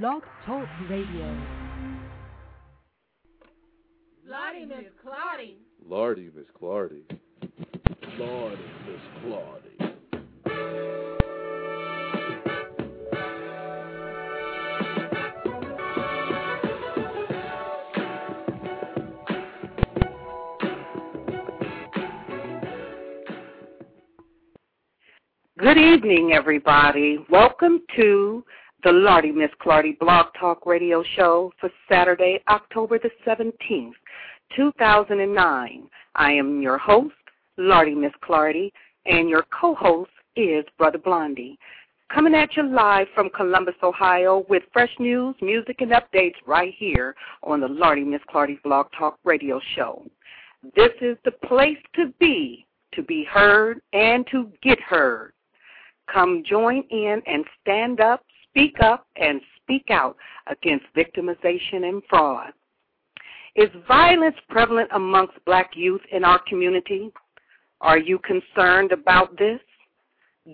Blog Talk Radio. Lordy, Miss Claudia. Lordy, Miss Clardy. Lordy, Miss Clardy. Good evening, everybody. Welcome to the Lardy Miss Clardy Blog Talk Radio Show for Saturday, October the 17th, 2009. I am your host, Lardy Miss Clardy, and your co-host is Brother Blondie. Coming at you live from Columbus, Ohio with fresh news, music, and updates right here on the Lardy Miss Clardy Blog Talk Radio Show. This is the place to be, to be heard, and to get heard. Come join in and stand up, speak up, and speak out against victimization and fraud. Is violence prevalent amongst black youth in our community? Are you concerned about this?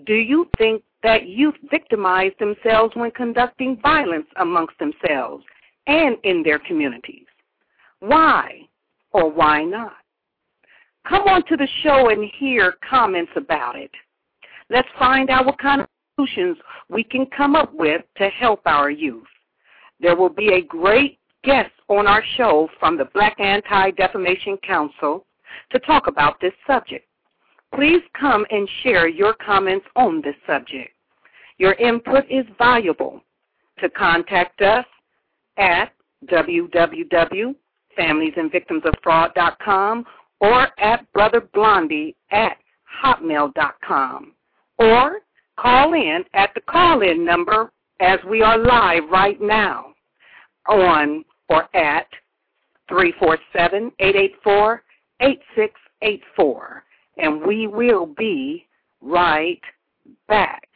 Do you think that youth victimize themselves when conducting violence amongst themselves and in their communities? Why or why not? Come on to the show and hear comments about it. Let's find out what kind of solutions we can come up with to help our youth. There will be a great guest on our show from the Black Anti-Defamation Council to talk about this subject. Please come and share your comments on this subject. Your input is valuable. To contact us at www.familiesandvictimsoffraud.com or at brotherblondie at hotmail.com or call in at the call-in number as we are live right now on or at 347-884-8684 and we will be right back.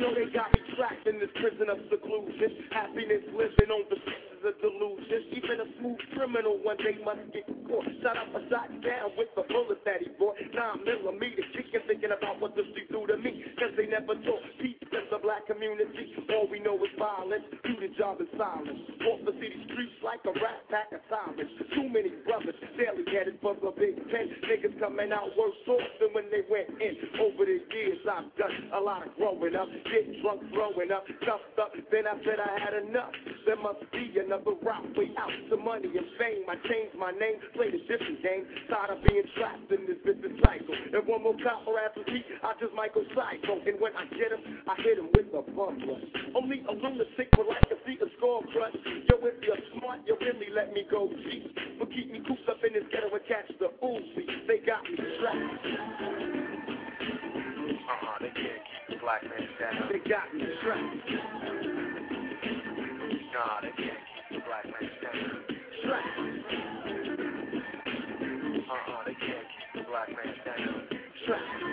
Know they got me trapped in this prison of seclusion. Happiness living on the a delusion. Even a smooth criminal one day must get caught. Shut up or shot down with the bullet that he bought. Nine millimeter chicken thinking about what the street do to me. Cause they never taught peace in the black community. All we know is violence. Do the job in silence. Walk the city streets like a rat pack of sirens. Too many brothers daily headed for the big pen. Niggas coming out worse off than when they went in. Over the years I've done a lot of growing up. Getting drunk, throwing up, stuffed up. Then I said I had enough. There must be another route way out to money and fame. I changed my name, played a different game. Tired of being trapped in this business cycle. If one more cop harasses me, I just might go psycho. And when I get him, I hit him with a bum rush. Only a lunatic would like to see a score crush. Yo, if you're smart, you really let me go cheap. But keep me cooped up in this ghetto and catch the Uzi. They got me strapped. Uh-huh, they can't keep the black man down. They got me strapped. Nah, they can't down.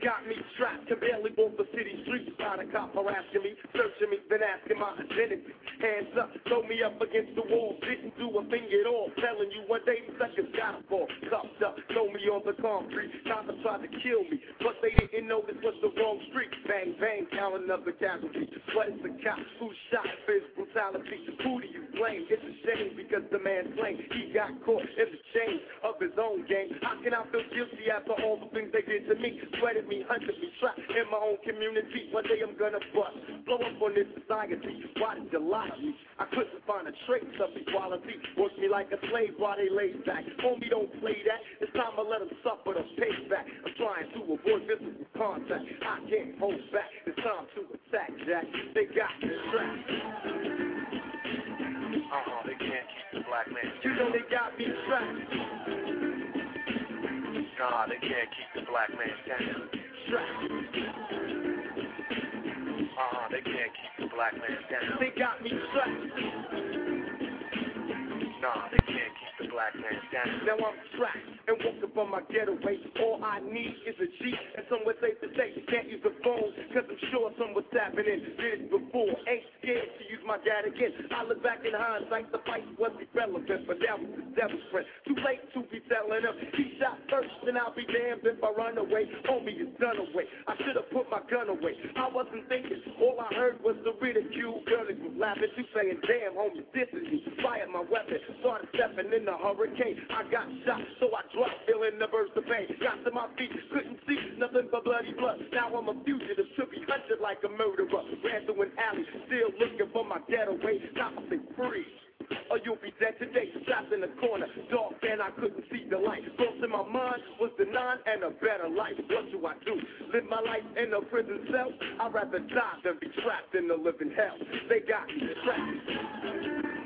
Down. Got me strapped to barely walk the city streets. Not a cop harassing me, searching me, then asking my identity. Hands up, throw me up against the wall. Didn't do a thing at all. Telling you one day seconds gotta fall. Cuffed up, throw me on the concrete. Cops tried to kill me, but they didn't know this was the wrong street. Bang, bang, count another casualty. But it's the cop who shot for his brutality. Who do you blame? It's a shame because the man claimed he got caught in the chains of his own game. How can I feel guilty after all the things they did to me? Sweated me, hunted me, trapped in my own community. One day I'm gonna bust, blow up on this society. Why did you lie to me? I couldn't find a trace of equality. Worked me like a slave while they laid back. Homie, don't play that. It's time to let them suffer the payback. I'm trying to avoid physical contact. I can't hold back. It's time to attack, Jack. They got me trapped. Uh-huh, they can't keep the black man You know they got me trapped. Nah, they can't keep the black man down. Trapped. Uh-huh, they can't keep the black man down. They got me strapped. Nah, black man. Now I'm strapped and up on my getaway. All I need is a G and somewhere safe to stay. Can't use the phone, cause I'm sure someone's tapping in. It before, ain't scared to use my dad again. I look back in hindsight, the fight was irrelevant, but that was the devil's friend. Too late to be telling him. He shot first, and I'll be damned if I run away. Homie is done away. I should have put my gun away. I wasn't thinking, all I heard was the ridicule. Girlies was laughing, you saying, damn, homie, this is you. Fired my weapon, started stepping in the hurricane. I got shot, so I dropped, feeling the burst of pain. Got to my feet, couldn't see nothing but bloody blood. Now I'm a fugitive, should be hunted like a murderer. Ran through an alley, still looking for my getaway. Now I say free. Or you'll be dead today, trapped in the corner. Dark and I couldn't see the light. Thoughts in my mind was the nine and a better life. What do I do? Live my life in a prison cell? I'd rather die than be trapped in the living hell. They got me trapped.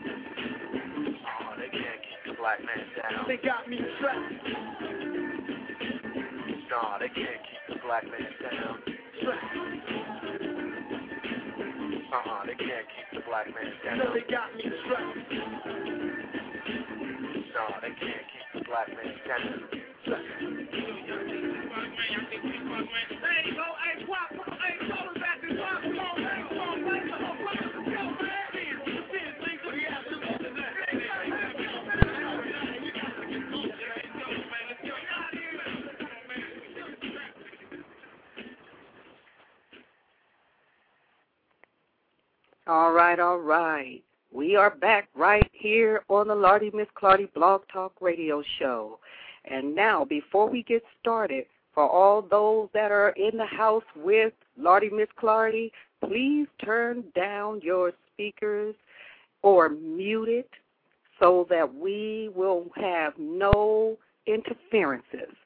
Black man down. They got me trapped. Nah, they can't keep the black man down. Trapped. Uh-uh, they can't keep the black man down. No, they got me trapped. Nah, they can't keep the black man down. All right, all right. We are back right here on the Lardy Miss Clardy Blog Talk Radio Show. And now, before we get started, for all those that are in the house with Lardy Miss Clardy, please turn down your speakers or mute it so that we will have no interferences.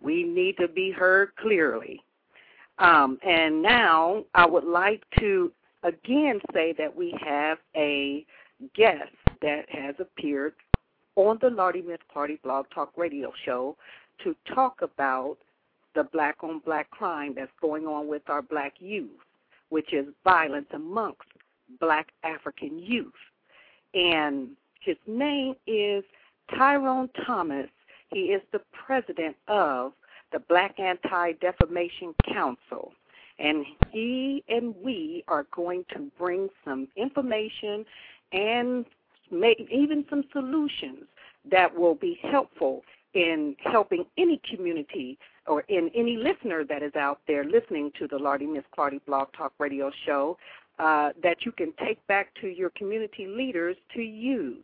We need to be heard clearly. Um, and now I would like to again say that we have a guest that has appeared on the Lardy Miss Clardy Blog Talk Radio Show to talk about the black on black crime that's going on with our black youth, which is violence amongst black African youth. And his name is Tyrone Thomas. He is the president of the Black Anti Defamation Council and he and we are going to bring some information and make even some solutions that will be helpful in helping any community or in any listener that is out there listening to the Lardy Miss Clardy Blog Talk Radio Show uh, that you can take back to your community leaders to use.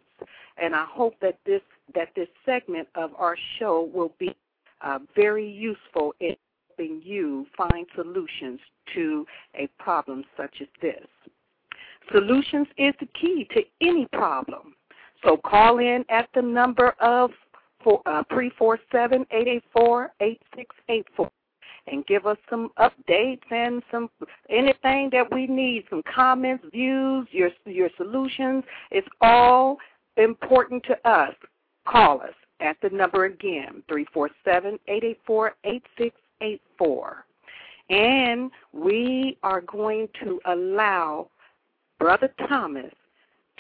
And I hope that this that this segment of our show will be uh, very useful in helping you find solutions to a problem such as this. Solutions is the key to any problem. So call in at the number of four, uh, 347-884-8684 and give us some updates and some anything that we need, some comments, views, your your solutions. It's all important to us. Call us at the number again, 347-884-8684. And we are going to allow Brother Thomas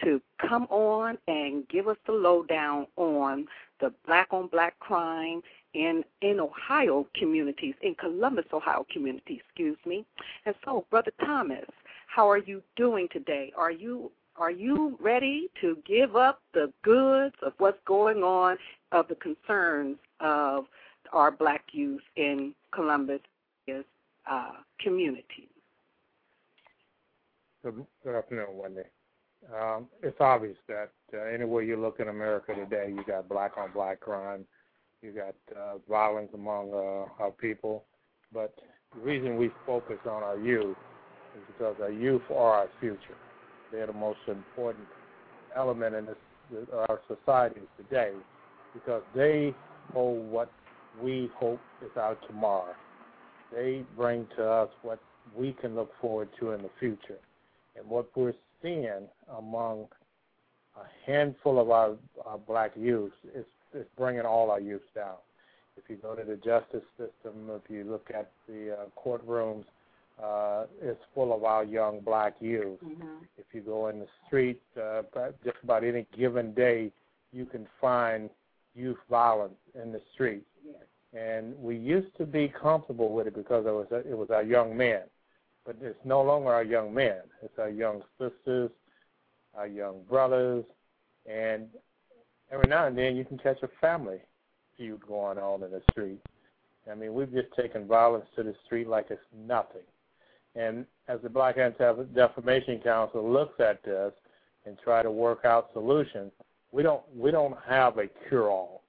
to come on and give us the lowdown on the black on black crime in in Ohio communities, in Columbus, Ohio communities, excuse me. And so, Brother Thomas, how are you doing today? Are you are you ready to give up the goods of what's going on of the concerns of our black youth in Columbus uh, community? Good, afternoon, Wendy. Um, it's obvious that uh, anywhere you look in America today, you got black on black crime, you got uh, violence among uh, our people. But the reason we focus on our youth is because our youth are our future. They're the most important element in this, our society today because they hold what we hope is our tomorrow. They bring to us what we can look forward to in the future. And what we're seeing among a handful of our, our black youth is, is bringing all our youth down. If you go to the justice system, if you look at the uh, courtrooms, uh, is full of our young black youth. Mm-hmm. If you go in the street, uh, just about any given day, you can find youth violence in the street. And we used to be comfortable with it because it was it was our young men, but it's no longer our young men. It's our young sisters, our young brothers, and every now and then you can catch a family feud going on in the street. I mean, we've just taken violence to the street like it's nothing. And as the Black Anti-Defamation Council looks at this and try to work out solutions, we don't we don't have a cure-all,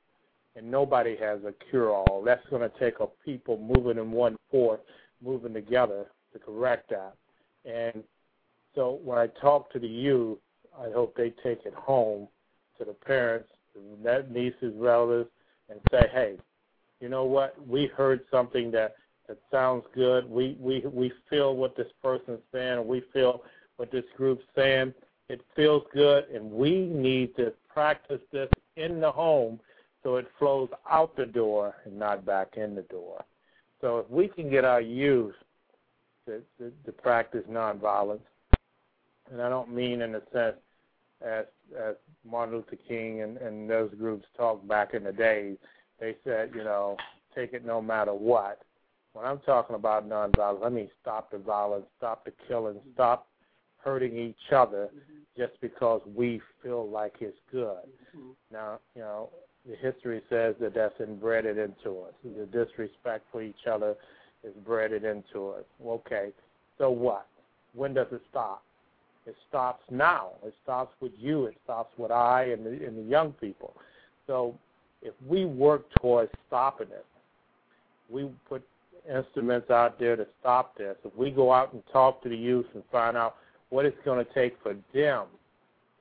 and nobody has a cure-all. That's going to take a people moving in one force, moving together to correct that. And so when I talk to the youth, I hope they take it home to the parents, the nieces, relatives, and say, hey, you know what? We heard something that that sounds good. We we we feel what this person's saying, and we feel what this group's saying. It feels good, and we need to practice this in the home so it flows out the door and not back in the door. So if we can get our youth to, to, to practice nonviolence, and I don't mean in the sense as as Martin Luther King and, and those groups talked back in the day, they said, you know, take it no matter what. When I'm talking about nonviolence, I mean stop the violence, stop the killing, stop hurting each other mm-hmm. just because we feel like it's good. Mm-hmm. Now, you know, the history says that that's inbreded into us. The disrespect for each other is breded into us. Okay, so what? When does it stop? It stops now. It stops with you. It stops with I and the, and the young people. So if we work towards stopping it, we put instruments out there to stop this. If we go out and talk to the youth and find out what it's going to take for them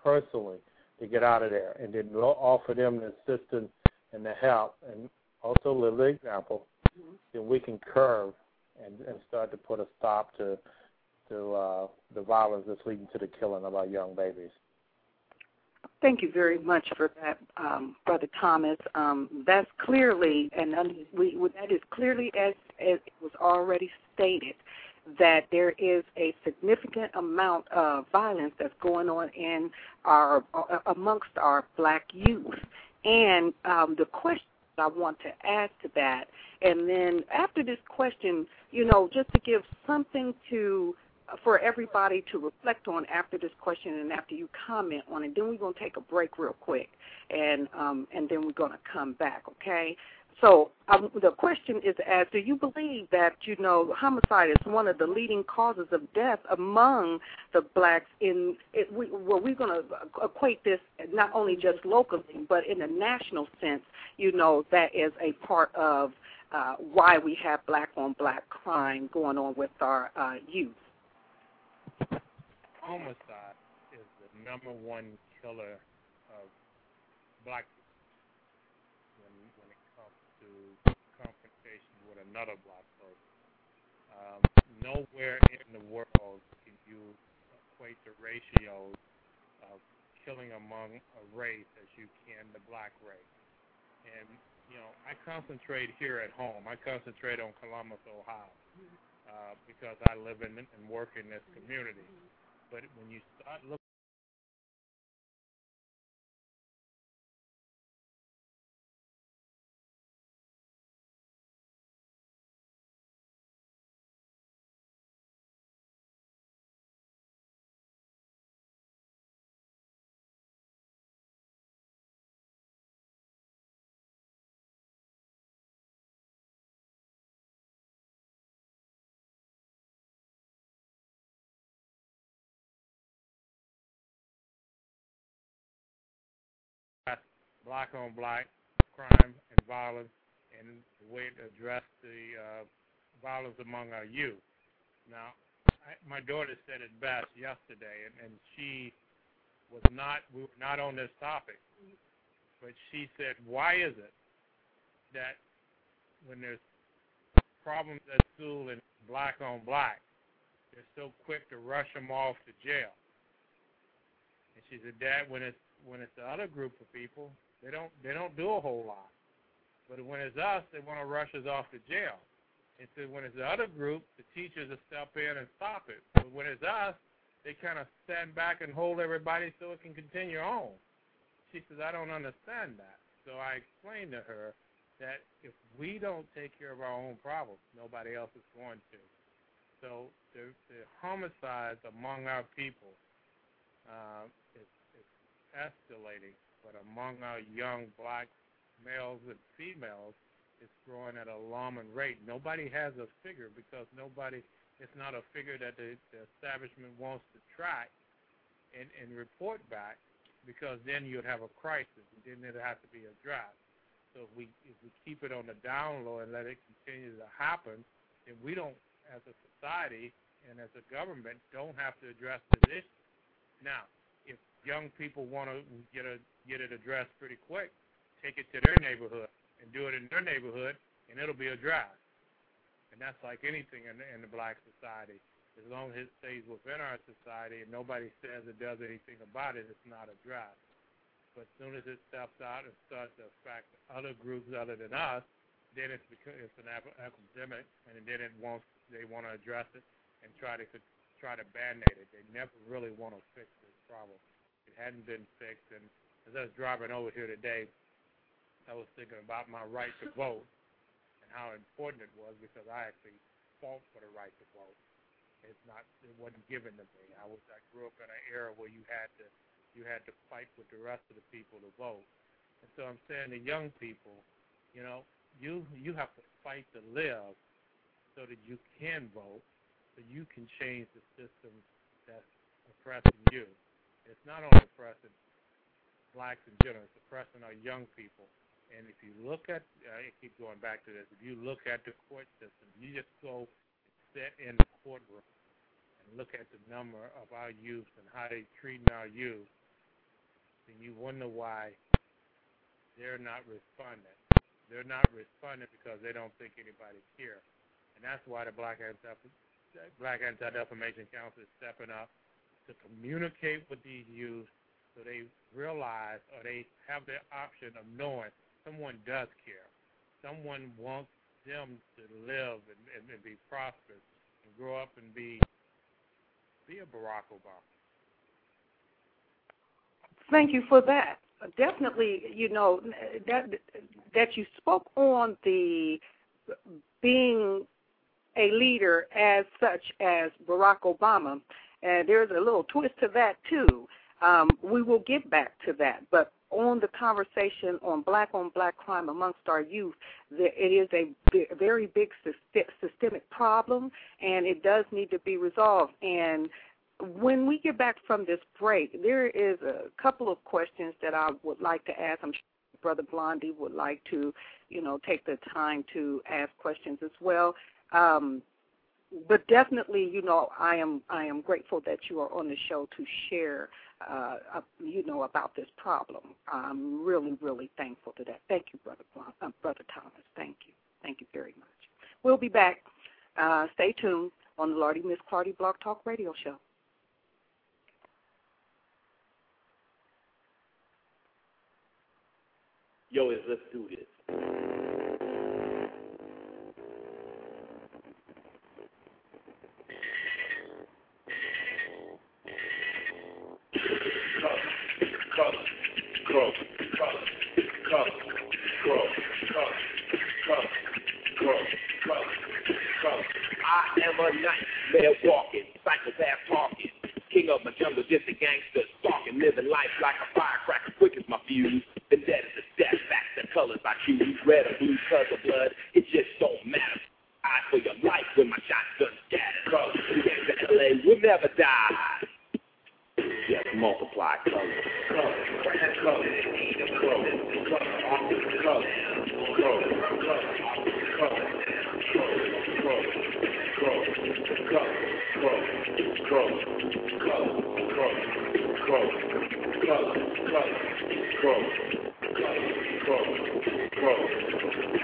personally to get out of there, and then offer them the assistance and the help, and also live the example, mm-hmm. then we can curve and, and start to put a stop to to uh, the violence that's leading to the killing of our young babies. Thank you very much for that, um, Brother Thomas. Um, that's clearly, and we, that is clearly as, as it was already stated, that there is a significant amount of violence that's going on in our uh, amongst our black youth. And um, the question I want to add to that, and then after this question, you know, just to give something to for everybody to reflect on after this question and after you comment on it. Then we're to take a break real quick, and um, and then we're to come back. Okay. So um, the question is asked: Do you believe that you know homicide is one of the leading causes of death among the blacks? In it, we, well, we're going to equate this not only just locally, but in a national sense. You know that is a part of uh, why we have black on black crime going on with our uh, youth homicide is the number one killer of black people when when it comes to confrontation with another black person. Um, nowhere in the world can you equate the ratios of killing among a race as you can the black race. And you know, I concentrate here at home. I concentrate on Columbus, Ohio, uh, because I live in and work in this community. But when you start looking black on black crime and violence and the way to address the uh, violence among our youth. Now, I, my daughter said it best yesterday, and, and she was not, we were not on this topic, but she said, why is it that when there's problems at school and black on black, they're so quick to rush them off to jail? And she said, Dad, when it's when it's the other group of people, they don't they don't do a whole lot. But when it's us, they want to rush us off to jail. And so when it's the other group, the teachers will step in and stop it. But when it's us, they kind of stand back and hold everybody so it can continue on. She says, I don't understand that. So I explained to her that if we don't take care of our own problems, nobody else is going to. So the, the homicides among our people uh, is, is escalating, but among our young black males and females, it's growing at an alarming rate. Nobody has a figure because nobody, it's not a figure that the, the establishment wants to track and, and report back because then you'd have a crisis and then it'd have to be addressed. So if we if we keep it on the down low and let it continue to happen, then we don't, as a society and as a government, don't have to address this issue. Now, if young people want to get a get it addressed pretty quick, take it to their neighborhood and do it in their neighborhood, and it'll be addressed. And that's like anything in, in the black society. As long as it stays within our society and nobody says it does anything about it, it's not addressed. But as soon as it steps out and starts to affect other groups other than us, then it's because it's an epidemic, and then it wants they want to address it and try to try to band-aid it. They never really want to fix this problem. It hadn't been fixed, and as I was driving over here today, I was thinking about my right to vote and how important it was because I actually fought for the right to vote. It's not it wasn't given to me. I was I grew up in an era where you had to you had to fight with the rest of the people to vote. And so I'm saying to young people, you know, you you have to fight to live so that you can vote, so you can change the system that's oppressing you. It's not only oppressing blacks in general, it's oppressing our young people. And if you look at, uh, I keep going back to this, if you look at the court system, you just go sit in the courtroom and look at the number of our youth and how they treat our youth, then you wonder why they're not responding. They're not responding because they don't think anybody cares. And that's why the Black Anti Black Anti-Defamation Council is stepping up to communicate with these youth so they realize or they have the option of knowing someone does care. Someone wants them to live and, and, and be prosperous and grow up and be be a Barack Obama. Thank you for that. Definitely, you know that that you spoke on the being a leader as such as Barack Obama, and there's a little twist to that too. Um, we will get back to that, but on the conversation on black on black crime amongst our youth, it is a very big systemic problem, and it does need to be resolved. And when we get back from this break, there is a couple of questions that I would like to ask. I'm sure Brother Blondie would like to, you know, take the time to ask questions as well. Um, but definitely, you know, I am I am grateful that you are on the show to share uh, uh, you know, about this problem. I'm really, really thankful to that. Thank you, Brother uh, Brother Thomas. Thank you. Thank you very much. We'll be back. Uh, stay tuned on the Lardy Miss Clardy Blog Talk Radio Show. Yo, let's do this. Nightmare walking, psychopath talking, king of my jungle, just a gangster stalking, living life like a firecracker, quick as my fuse. Is a death, back the colors I choose, red or blue, cause of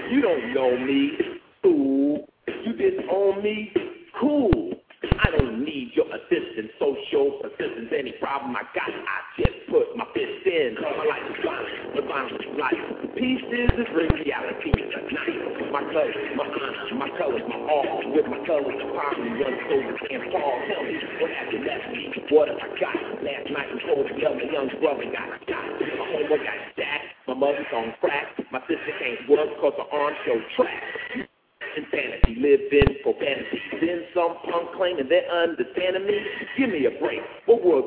You don't know me, fool. You disown me, cool. I don't need your assistance, social persistence. Any problem I got, I just put my fist in. My life is violent, but violence Like pieces is bring reality to night. My colors, my honor, my colors, my all. With my colors upon me, run over and fall. Tell me what you left me? What have I got? Night was cold, young, my young brother got shot. My homework got stacked. My mother's on crack. My sister can't work cause her arm show track. Insanity, live in profanity. Then some punk claiming they're understanding me. Give me a break. What world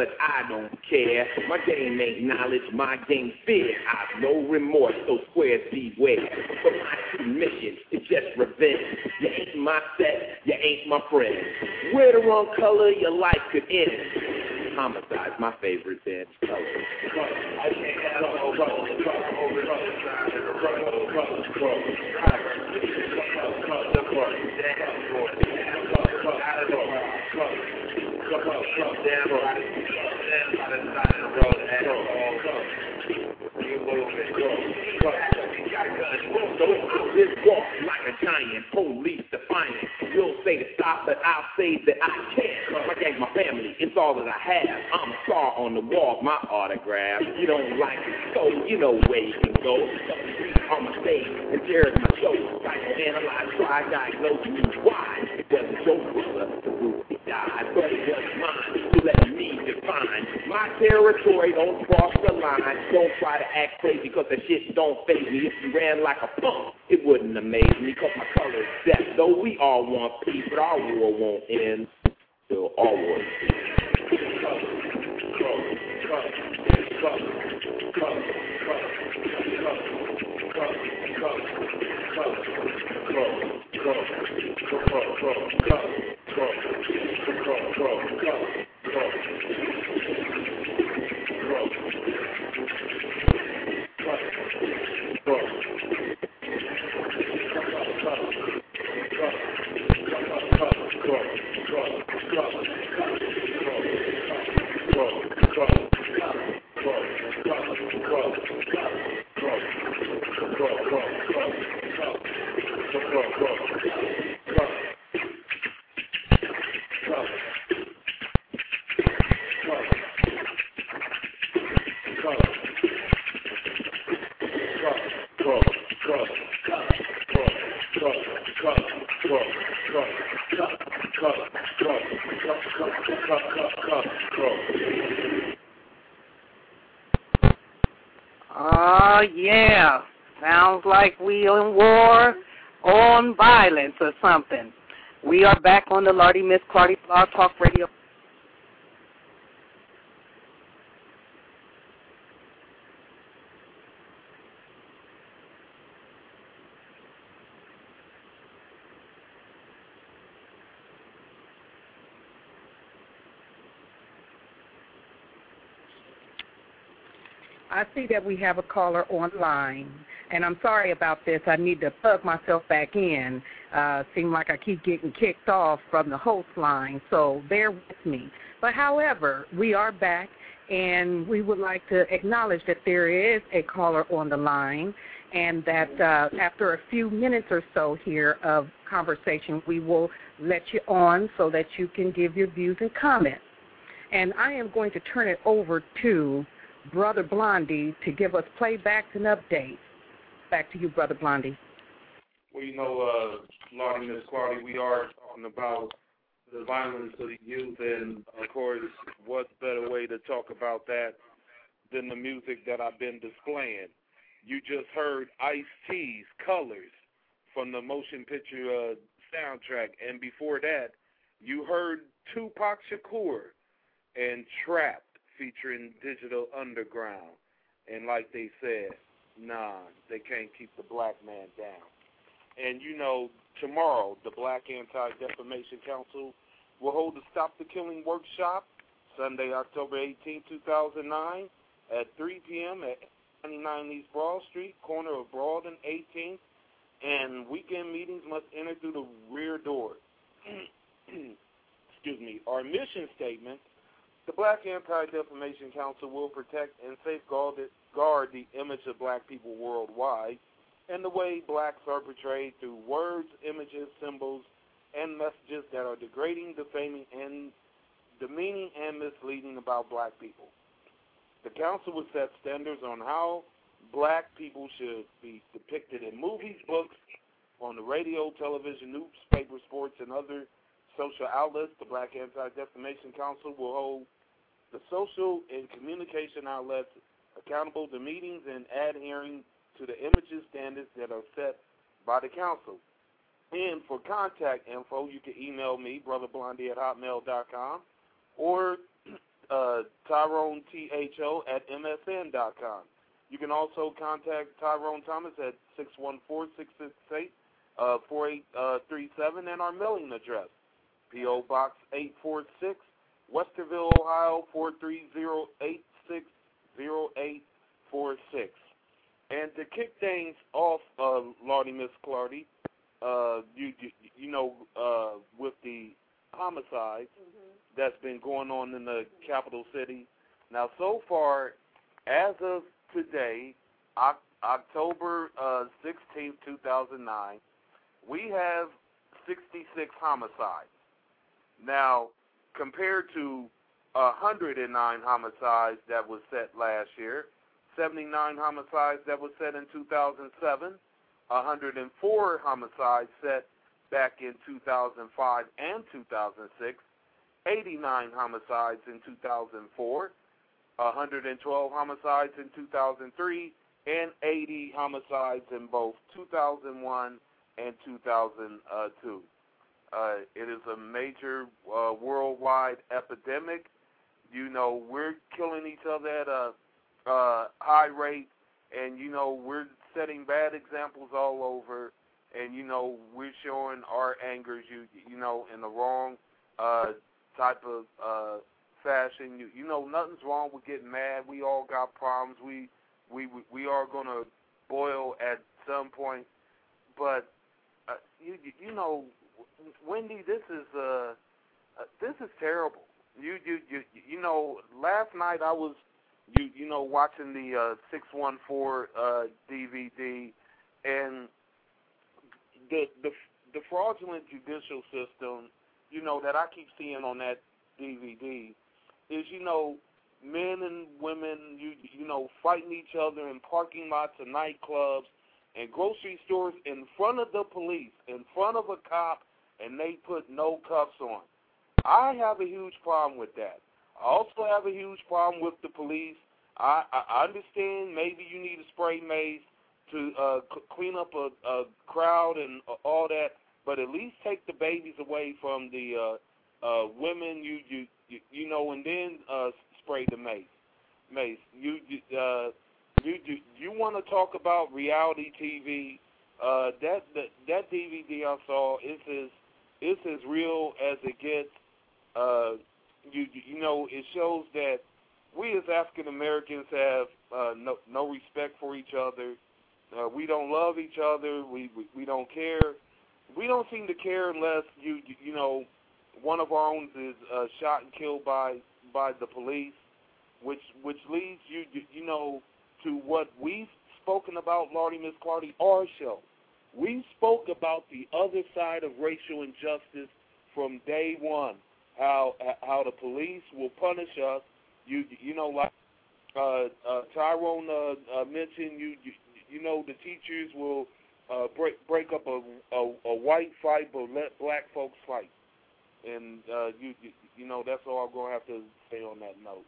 but I don't care. My game ain't knowledge, my game fear. I've no remorse, so squares beware. But my mission is just revenge. You ain't my set, you ain't my friend. Wear the wrong color, your life could end. Homicide's my favorite dance color. Trouble, trouble, This walk like a giant, police defiant. You'll say to stop, but I'll say that I can't. My gang, my family, it's all that I have. I'm a star on the wall, my autograph. You don't like it, so you know where you can go. On my stage, and there's my show. Psychoanalyze, try, diagnose why. It wasn't your brother, the group he died, but it was mine. Let me define my territory. Don't cross the line. Don't try to act crazy, cause that shit don't phase me. If you ran like a punk, it wouldn't amaze me, cause my color is death. Though we all want peace, but our war won't end till all war is Oh, like we're in war on violence or something. We are back on the Lardy Miss Clardy Blog Talk Radio. I see that we have a caller online, and I'm sorry about this. I need to plug myself back in. Uh, seem like I keep getting kicked off from the host line, so bear with me. But however, we are back, and we would like to acknowledge that there is a caller on the line, and that uh, after a few minutes or so here of conversation, we will let you on so that you can give your views and comments. And I am going to turn it over to Brother Blondie to give us playbacks and updates. Back to you, Brother Blondie. Well, you know, uh, Miss Clardy, we are talking about the violence of the youth, and of course, what better way to talk about that than the music that I've been displaying? You just heard Ice T's Colors from the motion picture uh, soundtrack, and before that, you heard Tupac Shakur and Trapped featuring Digital Underground. And like they said, nah, they can't keep the black man down. And you know, tomorrow the Black Anti-Defamation Council will hold a Stop the Killing workshop Sunday, October 18, 2009 at 3 p.m. at 99 East Broad Street, corner of Broad and 18th. and weekend meetings must enter through the rear door. Excuse me. Our mission statement the Black Anti-Defamation Council will protect and safeguard guard the image of black people worldwide and the way blacks are portrayed through words, images, symbols, and messages that are degrading, defaming, and demeaning and misleading about black people. The council will set standards on how black people should be depicted in movies, books, on the radio, television, newspaper, sports, and other social outlets. The Black Anti-Defamation Council will hold the social and communication outlets accountable to meetings and adhering to the images standards that are set by the council. And for contact info, you can email me, brotherblondie at hotmail.com, or uh, Tyrone, T-H-O, at msn.com. You can also contact Tyrone Thomas at 614-668-4837 uh, and our mailing address, P.O. Box 846, Westerville, Ohio, 430860846. And to kick things off, uh, Lordy Miss Clardy, uh, you, you you know, uh, with the homicide mm-hmm. that's been going on in the capital city. Now, so far, as of today, October uh, 16, 2009, we have 66 homicides. Now, compared to 109 homicides that was set last year, 79 homicides that was set in 2007, 104 homicides set back in 2005 and 2006, 89 homicides in 2004, 112 homicides in 2003, and 80 homicides in both 2001 and 2002. Uh, it is a major uh, worldwide epidemic. You know, we're killing each other at a uh, high rate, and you know we're setting bad examples all over, and you know we're showing our angers, you you know, in the wrong uh, type of uh, fashion. You you know, nothing's wrong with getting mad. We all got problems. We we we are gonna boil at some point, but uh, you you know Wendy, this is uh, uh, this is terrible. You you you you know, last night I was you you know watching the uh, six one four uh, DVD, and the the the fraudulent judicial system, you know, that I keep seeing on that DVD, is you know men and women you you know fighting each other in parking lots and nightclubs and grocery stores in front of the police, in front of a cop, and they put no cuffs on. I have a huge problem with that. I also have a huge problem with the police. I, I understand maybe you need a spray mace to uh, c- clean up a, a crowd and uh, all that, but at least take the babies away from the uh, uh, women. You you you, you know, and then uh, spray the mace. Mace. You you uh, you you, you want to talk about reality TV? Uh, that that that DVD I saw is as it's as real as it gets. Uh, you you know, it shows that we as African Americans have uh, no no respect for each other. Uh, we don't love each other. We, we we don't care. We don't seem to care unless you you know one of our own is uh, shot and killed by by the police, which which leads you you, you know to what we've spoken about, Lordy Miss Clardy, our show. We spoke about the other side of racial injustice from day one. How how the police will punish us. You you know like uh, uh, Tyrone uh, uh, mentioned. You, you you know the teachers will uh, break break up a, a a white fight, but let black folks fight. And uh, you, you you know that's all I'm gonna have to say on that note.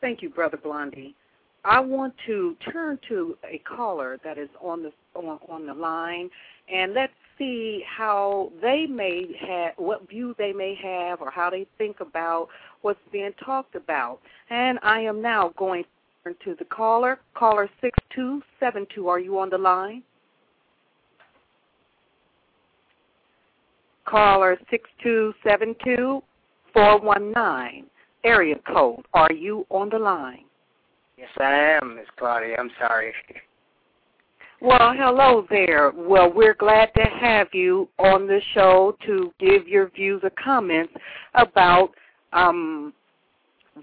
Thank you, Brother Blondie. I want to turn to a caller that is on the on, on the line, and let's see how they may have what view they may have or how they think about what's being talked about. And I am now going to the caller, caller six two seven two. Are you on the line? Caller six two seven two four one nine area code. Are you on the line? Yes, I am, Miss Claudia. I'm sorry. Well, hello there. Well, we're glad to have you on the show to give your views or comments about um,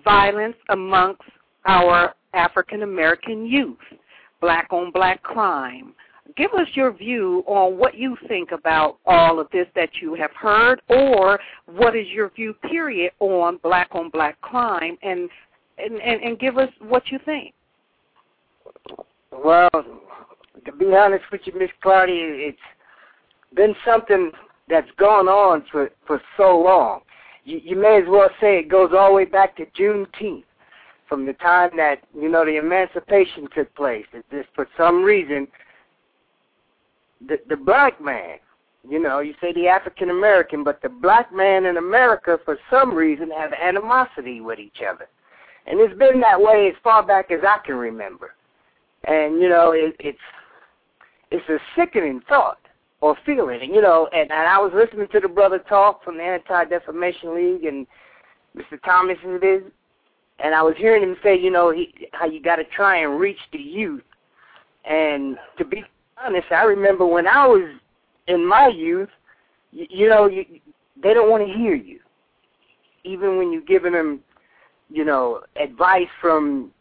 violence amongst our African American youth, black on black crime. Give us your view on what you think about all of this that you have heard, or what is your view, period, on black on black crime, and and, and, and give us what you think. Well, to be honest with you, Miss Clardy, it's been something that's gone on for for so long. You, you may as well say it goes all the way back to Juneteenth, from the time that you know the emancipation took place. It's just for some reason, the the black man, you know, you say the African American, but the black man in America, for some reason, have animosity with each other, and it's been that way as far back as I can remember. And you know, it, it's it's a sickening thought or feeling. And, you know, and, and I was listening to the brother talk from the Anti Defamation League and Mr. Thomas it is, and I was hearing him say, you know, he, how you got to try and reach the youth. And to be honest, I remember when I was in my youth, you, you know, you, they don't want to hear you, even when you're giving them, you know, advice from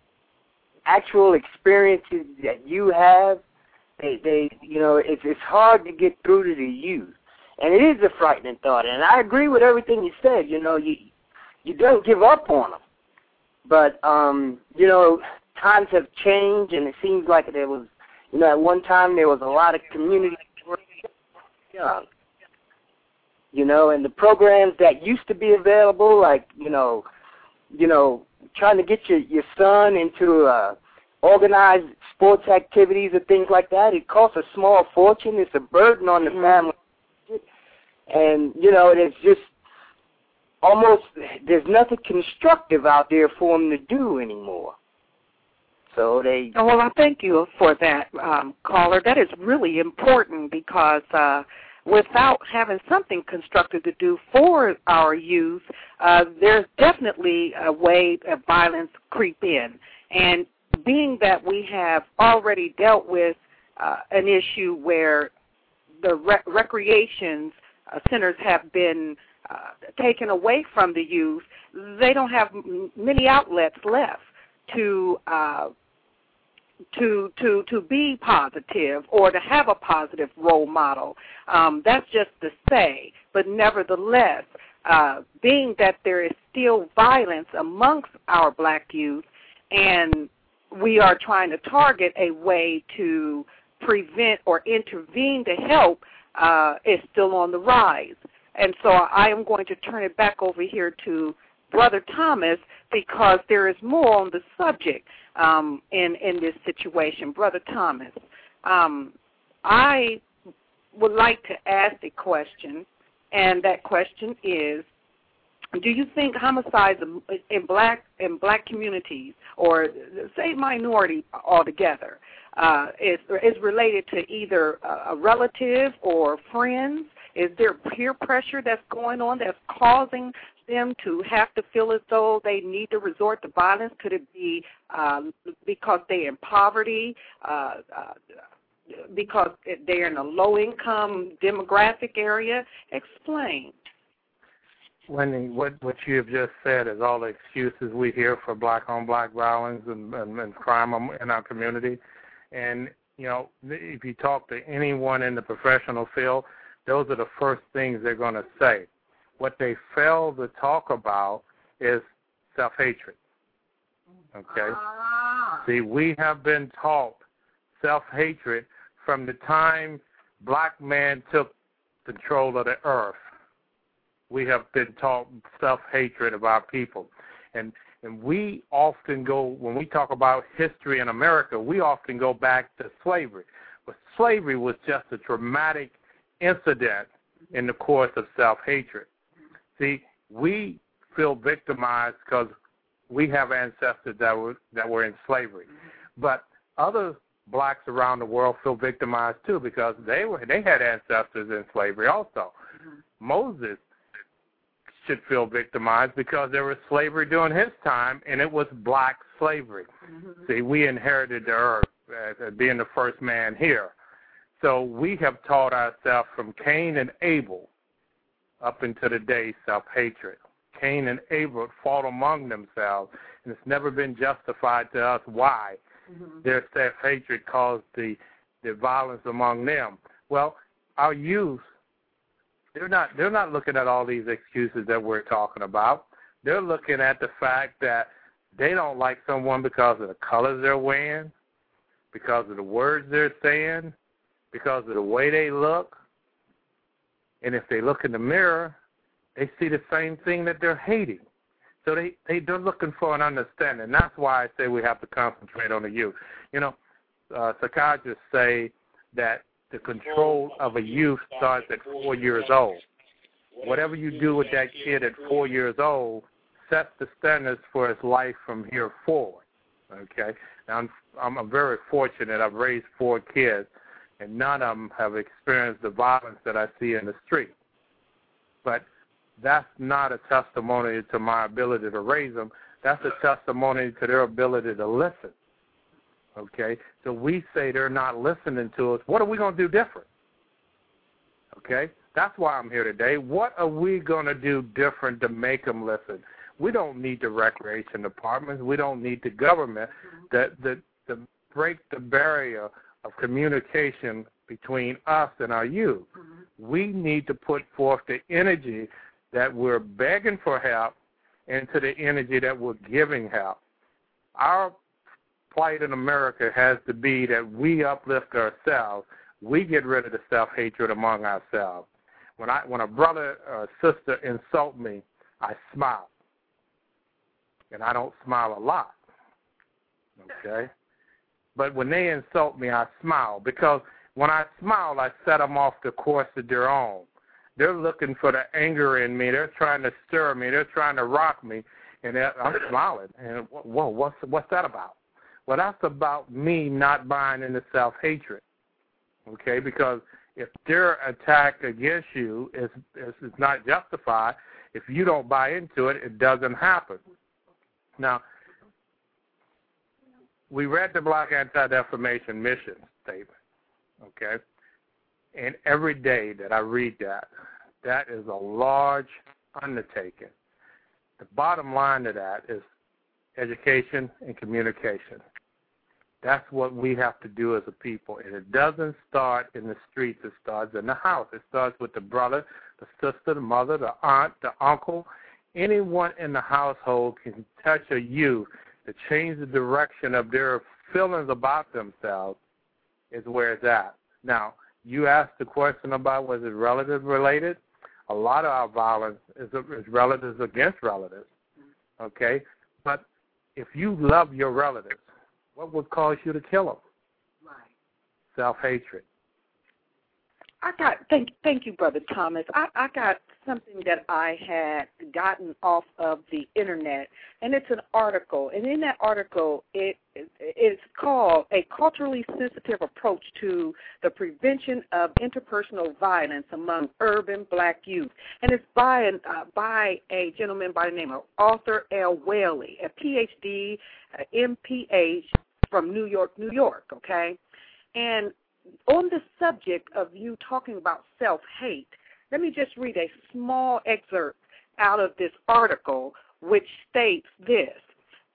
actual experiences that you have they they you know it's it's hard to get through to the youth, and it is a frightening thought. And I agree with everything you said. You know you you don't give up on them, but um you know times have changed, and it seems like there was you know at one time there was a lot of community young. You know, and the programs that used to be available, like you know, you know, trying to get your your son into a organized sports activities or things like that. It costs a small fortune. It's a burden on the family. And, you know, it's just almost, there's nothing constructive out there for them to do anymore. So they. Oh, well, I thank you for that, um, caller. That is really important because uh, without having something constructive to do for our youth, uh, there's definitely a way of violence creep in. And being that we have already dealt with uh, an issue where the re- recreations uh, centers have been uh, taken away from the youth, they don't have m- many outlets left to uh, to to to be positive or to have a positive role model. Um, that's just to say, but nevertheless, uh, being that there is still violence amongst our black youth, and we are trying to target a way to prevent or intervene to help uh, is still on the rise. And so I am going to turn it back over here to Brother Thomas because there is more on the subject um, in in this situation. Brother Thomas, um, I would like to ask a question, and that question is: do you think homicides in black in black communities or say minority altogether uh, is is related to either a relative or friends? Is there peer pressure that's going on that's causing them to have to feel as though they need to resort to violence? Could it be um, because they're in poverty? Uh, uh, because they're in a low income demographic area? Explain. Wendy, what what you have just said is all the excuses we hear for black on black violence and, and, and crime in our community. And you know, if you talk to anyone in the professional field, those are the first things they're going to say. What they fail to talk about is self hatred. Okay. Ah. See, we have been taught self hatred from the time black man took control of the earth we have been taught self hatred of our people. And and we often go when we talk about history in America, we often go back to slavery. But slavery was just a traumatic incident in the course of self hatred. See, we feel victimized because we have ancestors that were that were in slavery. But other blacks around the world feel victimized too because they were they had ancestors in slavery also. Moses should feel victimized because there was slavery during his time, and it was black slavery. Mm-hmm. See, we inherited the earth. as being the first man here. So we have taught ourselves from Cain and Abel up into the day self-hatred. Cain and Abel fought among themselves, and it's never been justified to us why Mm-hmm. their self-hatred caused the the violence among them. Well, our youth, they're not they're not looking at all these excuses that we're talking about. They're looking at the fact that they don't like someone because of the colors they're wearing, because of the words they're saying, because of the way they look. And if they look in the mirror, they see the same thing that they're hating. So they, they they're looking for an understanding. That's why I say we have to concentrate on the youth. You know, uh, psychiatrists say that the control of a youth starts at four years old. Whatever you do with that kid at four years old sets the standards for his life from here forward. Okay. Now I'm I'm very fortunate. I've raised four kids, and none of them have experienced the violence that I see in the street. But that's not a testimony to my ability to raise them. That's a testimony to their ability to listen. Okay? So we say they're not listening to us. What are we going to do different? Okay? That's why I'm here today. What are we going to do different to make them listen? We don't need the recreation departments. We don't need the government that that to break the barrier of communication between us and our youth. Mm-hmm. We need to put forth the energy that we're begging for help into the energy that we're giving help. Our plight in America has to be that we uplift ourselves. We get rid of the self hatred among ourselves. When I when a brother or sister insult me, I smile. And I don't smile a lot. Okay? But when they insult me, I smile because when I smile, I set them off the course of their own. They're looking for the anger in me. They're trying to stir me. They're trying to rock me, and I'm smiling. And whoa, what's what's that about? Well, that's about me not buying into self hatred. Okay, because if their attack against you is, is is not justified, if you don't buy into it, it doesn't happen. Now, we read the Black Anti-Defamation Mission statement, okay? And every day that I read that, that is a large undertaking. The bottom line to that is education and communication. That's what we have to do as a people. And it doesn't start in the streets, it starts in the house. It starts with the brother, the sister, the mother, the aunt, the uncle. Anyone in the household can touch a youth to change the direction of their feelings about themselves is where it's at. Now, you asked the question about was it relative related? A lot of our violence is, is relatives against relatives. Okay? But if you love your relatives, what would cause you to kill them? Right. Self hatred. I got thank thank you, brother Thomas. I, I got something that I had gotten off of the internet, and it's an article. And in that article, it it's called "A Culturally Sensitive Approach to the Prevention of Interpersonal Violence Among Urban Black Youth," and it's by an uh, by a gentleman by the name of Arthur L. Whaley, a PhD, uh, MPH from New York, New York. Okay, and on the subject of you talking about self hate, let me just read a small excerpt out of this article, which states this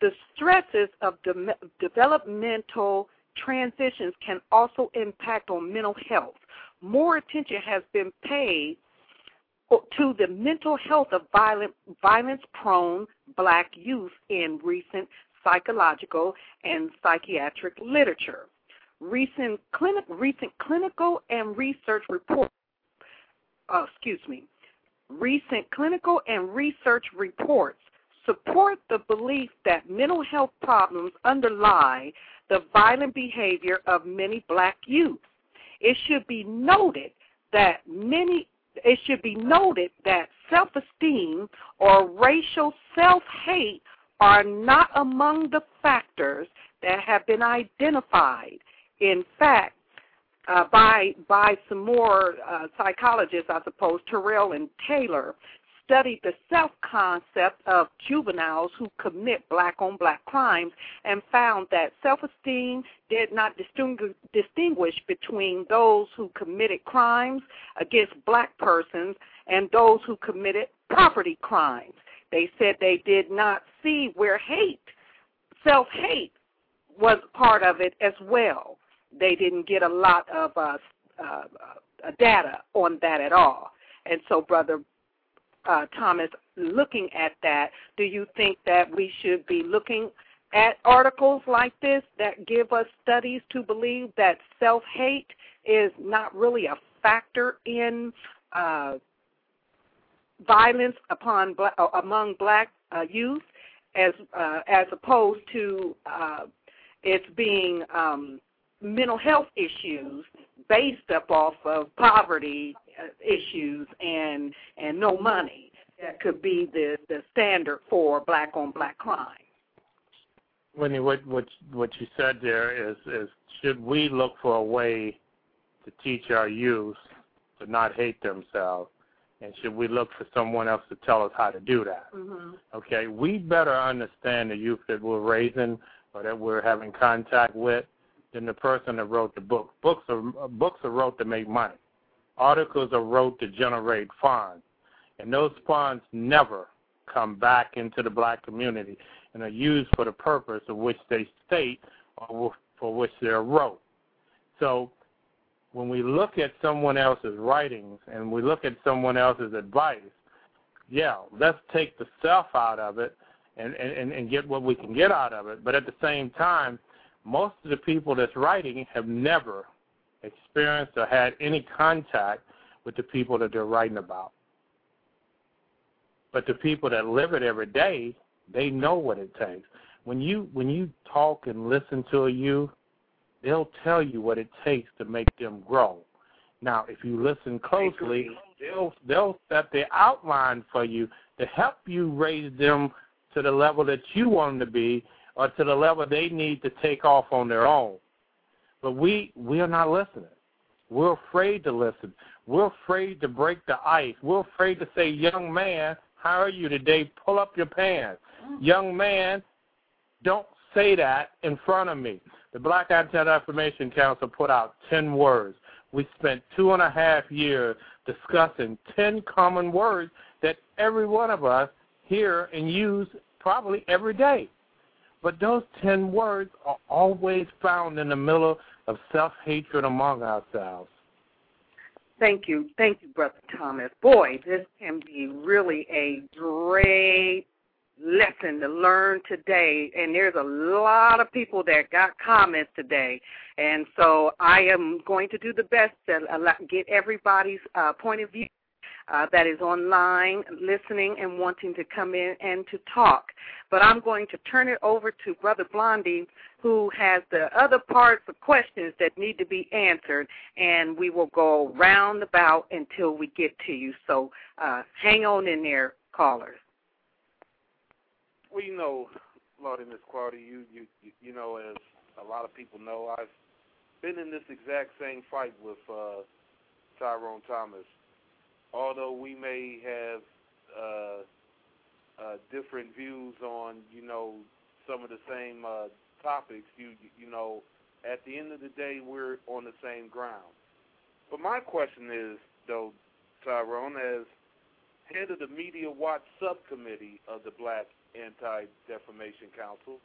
The stresses of de- developmental transitions can also impact on mental health. More attention has been paid to the mental health of violent, violence-prone black youth in recent psychological and psychiatric literature. Recent, clinic, recent clinical and research reports, uh, excuse me, recent clinical and research reports support the belief that mental health problems underlie the violent behavior of many black youth. It should be noted that many it should be noted that self-esteem or racial self-hate are not among the factors that have been identified. In fact, uh, by by some more uh, psychologists, I suppose, Terrell and Taylor studied the self concept of juveniles who commit black on black crimes and found that self esteem did not distinguish between those who committed crimes against black persons and those who committed property crimes. They said they did not see where hate, self hate, was part of it as well. They didn't get a lot of uh, uh, uh, data on that at all. And so, Brother uh, Thomas, looking at that, do you think that we should be looking at articles like this that give us studies to believe that self hate is not really a factor in uh, violence upon black, uh, among black uh, youth, as uh, as opposed to it's being um, mental health issues based up off of poverty uh, issues and and no money that could be the the standard for black on black crime. Winnie, what what what you said there is is should we look for a way to teach our youth to not hate themselves, and should we look for someone else to tell us how to do that? Mm-hmm. Okay, we better understand the youth that we're raising or that we're having contact with than the person that wrote the book. Books are uh, books are wrote to make money. Articles are wrote to generate funds, and those funds never come back into the black community and are used for the purpose of which they state or for which they're wrote. So when we look at someone else's writings and we look at someone else's advice, yeah, let's take the self out of it and, and, and get what we can get out of it. But at the same time, most of the people that's writing have never experienced or had any contact with the people that they're writing about. But the people that live it every day, they know what it takes. When you when you talk and listen to a youth, they'll tell you what it takes to make them grow. Now, if you listen closely, they'll they'll set the outline for you to help you raise them to the level that you want them to be or to the level they need to take off on their own. But we we are not listening. We're afraid to listen. We're afraid to break the ice. We're afraid to say, "Young man, how are you today? Pull up your pants." Mm. Young man, don't say that in front of me. The Black Anti Defamation Council put out 10 words. We spent two and a half years discussing 10 common words that every one of us hear and use probably every day. But those 10 words are always found in the middle of self hatred among ourselves. Thank you. Thank you, Brother Thomas. Boy, this can be really a great lesson to learn today. And there's a lot of people that got comments today. And so I am going to do the best to get everybody's uh, point of view uh, that is online listening and wanting to come in and to talk. But I'm going to turn it over to Brother Blondie, who has the other parts of questions that need to be answered, and we will go round about until we get to you. So uh, hang on in there, callers. Well, you know, Lord and Miss Clardy, you, you you know, as a lot of people know, I've been in this exact same fight with uh, Tyrone Thomas although we may have uh, uh, different views on, you know, some of the same uh, topics, you you know, at the end of the day, we're on the same ground. But my question is, though, Tyrone, as head of the Media Watch subcommittee of the Black Anti-Defamation Council,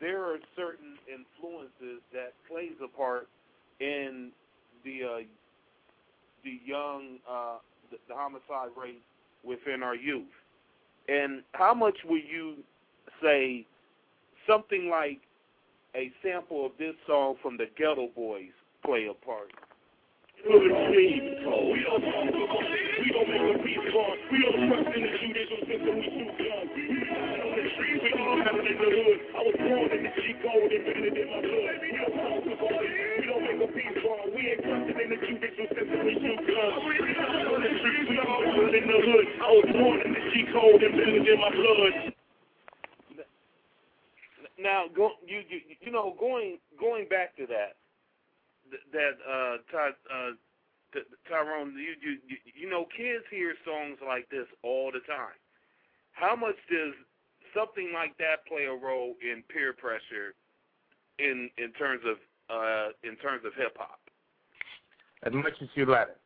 there are certain influences that plays a part in the uh, the young uh, the, homicide rate within our youth. And how much would you say something like a sample of this song from the Geto Boys play a part? We don't make a peace We don't trust in the judicial system. We shoot guns. On the streets, we all have in the hood. I was born in the G code, embedded in my blood. We ain't trusting in the judicial system. We shoot guns. On the streets, we all have in the hood. I was born in the embedded in my blood. Now, go, you, you you know, going going back to that, that uh, Todd, uh, Tyrone, you, you you you know kids hear songs like this all the time. How much does something like that play a role in peer pressure in in terms of uh in terms of hip hop? As much as you let it.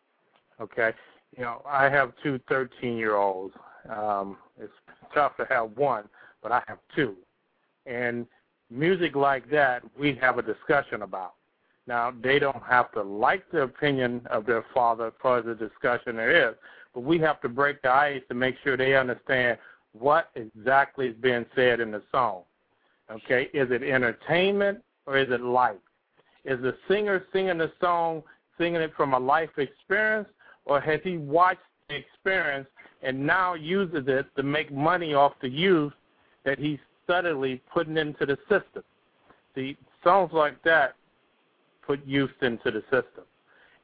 Okay. You know, I have two 13 year olds. Um, it's tough to have one, but I have two. And music like that, we have a discussion about. Now, they don't have to like the opinion of their father as far as the discussion there is, but we have to break the ice to make sure they understand what exactly is being said in the song. Okay, is it entertainment or is it life? Is the singer singing the song, singing it from a life experience, or has he watched the experience and now uses it to make money off the youth that he's subtly putting into the system? See, songs like that put youth into the system.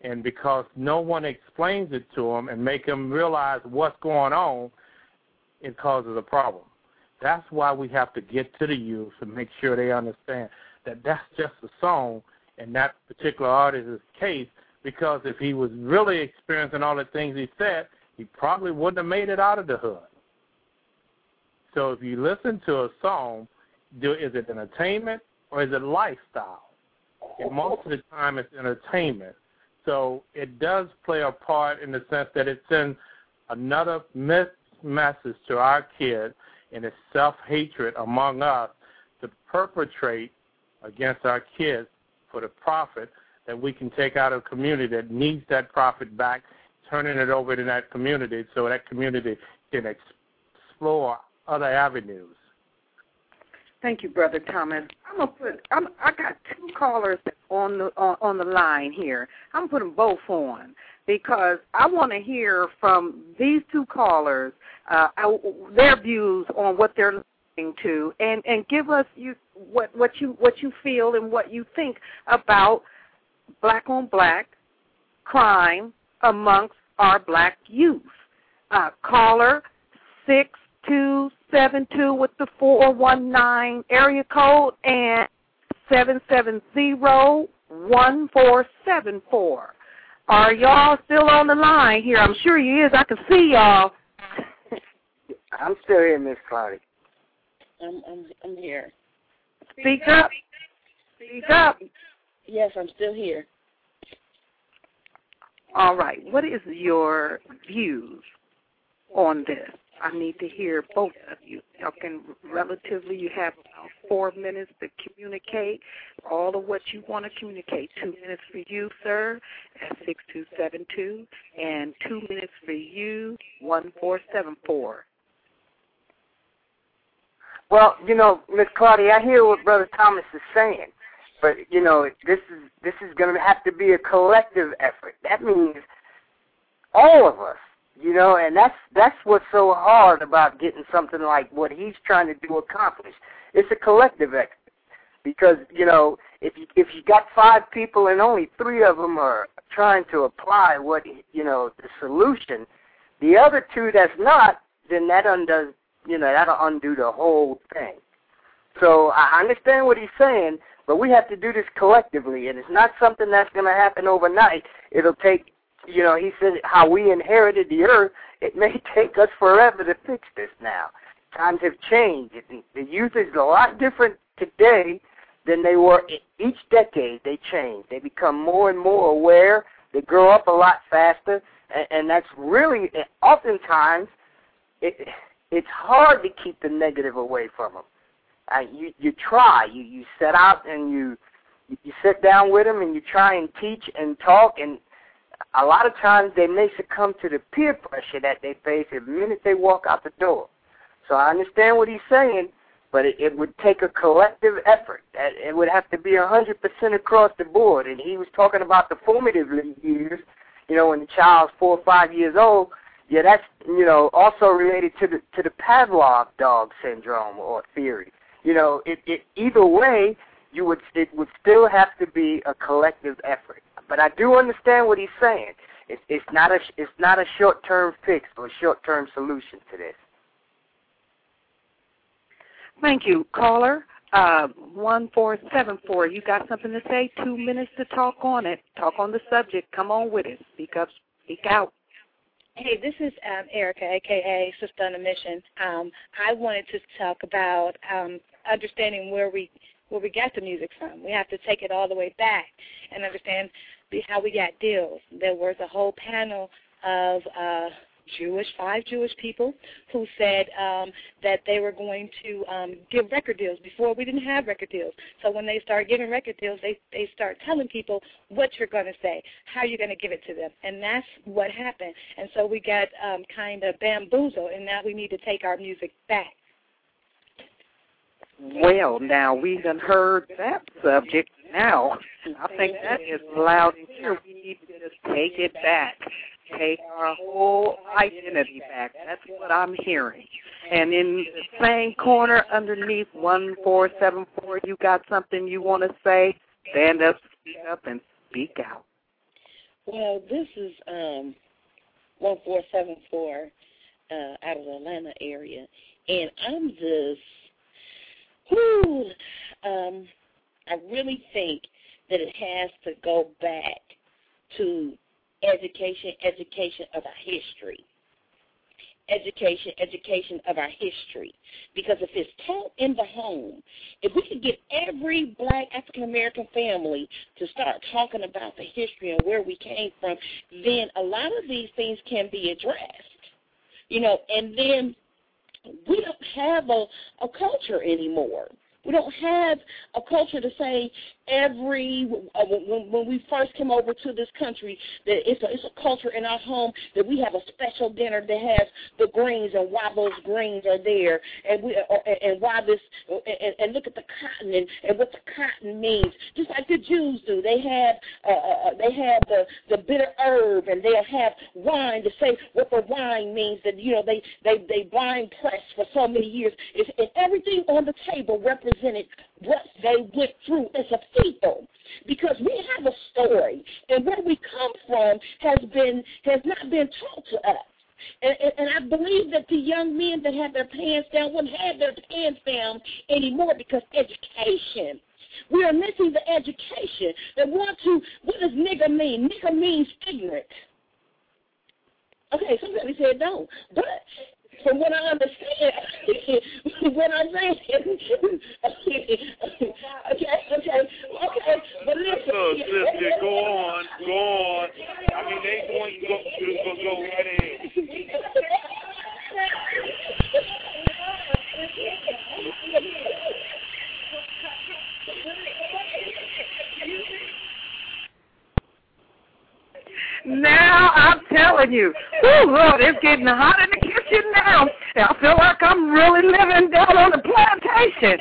And because no one explains it to them and make them realize what's going on, it causes a problem. That's why we have to get to the youth and make sure they understand that that's just a song in that particular artist's case. Because if he was really experiencing all the things he said, he probably wouldn't have made it out of the hood. So if you listen to a song, do is it entertainment or is it lifestyle? And most of the time, it's entertainment. So it does play a part in the sense that it sends another myth message to our kids and it's self hatred among us to perpetrate against our kids for the profit that we can take out of a community that needs that profit back, turning it over to that community so that community can explore other avenues. Thank you, Brother Thomas. I'm gonna put. I'm, I got two callers on the on, on the line here. I'm putting both on because I want to hear from these two callers uh, their views on what they're to, and and give us you what what you what you feel and what you think about black on black crime amongst our black youth. Uh, caller six two seven two with the four one nine area code and seven seven zero one four seven four. Are y'all still on the line here? I'm sure you is. I can see y'all. I'm still here, Miss Clardy. I'm I'm I'm here. Speak up. Speak up. Yes, I'm still here. All right. What is your views on this? I need to hear both of you. Y'all can relatively, you have about four minutes to communicate all of what you want to communicate. Two minutes for you, sir, at 6272, and two minutes for you, 1474. Well, you know, Miss Clardy, I hear what Brother Thomas is saying, but you know, this is this is going to have to be a collective effort. That means all of us you know, and that's that's what's so hard about getting something like what he's trying to do accomplished. It's a collective effort because you know if you if you got five people and only three of them are trying to apply what you know the solution, the other two that's not, then that undoes you know that'll undo the whole thing. So I understand what he's saying, but we have to do this collectively, and it's not something that's going to happen overnight. It'll take you know, he said how we inherited the earth, it may take us forever to fix this now. Times have changed. The youth is a lot different today than they were each decade. They change. They become more and more aware. They grow up a lot faster, and, and that's really oftentimes it, it's hard to keep the negative away from them. Uh, you you try. You you set out and you you sit down with them and you try and teach and talk and a lot of times they may succumb to the peer pressure that they face the minute they walk out the door. So I understand what he's saying, but it, it would take a collective effort. It would have to be a 100% across the board. And he was talking about the formative years, you know, when the child's four or five years old. Yeah, that's you know also related to the to the Pavlov dog syndrome or theory. You know, it, it either way, you would it would still have to be a collective effort. But I do understand what he's saying. It's it's not a it's not a short term fix or a short term solution to this. Thank you, caller. Uh, one four seven four. You got something to say? Two minutes to talk on it. Talk on the subject. Come on with it. Speak up. Speak out. Hey, this is um, Erica, aka Sister on a Mission. Um, I wanted to talk about um, understanding where we where we got the music from. We have to take it all the way back and understand how we got deals. There was a whole panel of uh, Jewish, five Jewish people who said um, that they were going to um, give record deals. Before we didn't have record deals, so when they start giving record deals, they they start telling people what you're going to say, how you're going to give it to them, and that's what happened. And so we got um, kind of bamboozled, and now we need to take our music back. Well, now we done heard that subject. Now, I think that is loud and clear. We need to just take it back take our whole identity back. That's what I'm hearing. And in the same corner underneath 1474, you got something you want to say? Stand up, speak up, and speak out. Well, this is um, 1474 uh, out of the Atlanta area. And I'm just, whoo, um, I really think that it has to go back to education, education of our history. Education, education of our history. Because if it's taught in the home, if we could get every black African American family to start talking about the history and where we came from, then a lot of these things can be addressed. You know, and then we don't have a, a culture anymore. We don't have a culture to say every uh, when, when we first came over to this country that it's a it's a culture in our home that we have a special dinner that has the greens and why those greens are there. And we uh, and why this and, and look at the cotton and, and what the cotton means. Just like the Jews do. They have uh, uh, uh they have the the bitter herb and they'll have wine to say what the wine means. That you know they they they wine press for so many years. It's, and everything on the table represented what they went through as a people because we have a story and where we come from has been has not been taught to us. And, and, and I believe that the young men that have their pants down wouldn't have their pants down anymore because education. We are missing the education. They want to, what does nigger mean? Nigger means ignorant. Okay, somebody said no. But from what I understand, what I'm saying, okay, okay, okay, but listen. Look, sister, go on, go on. I mean, they going to go, go, go right ahead. Now I'm telling you, oh Lord, it's getting hot in the kitchen now. I feel like I'm really living down on the plantation.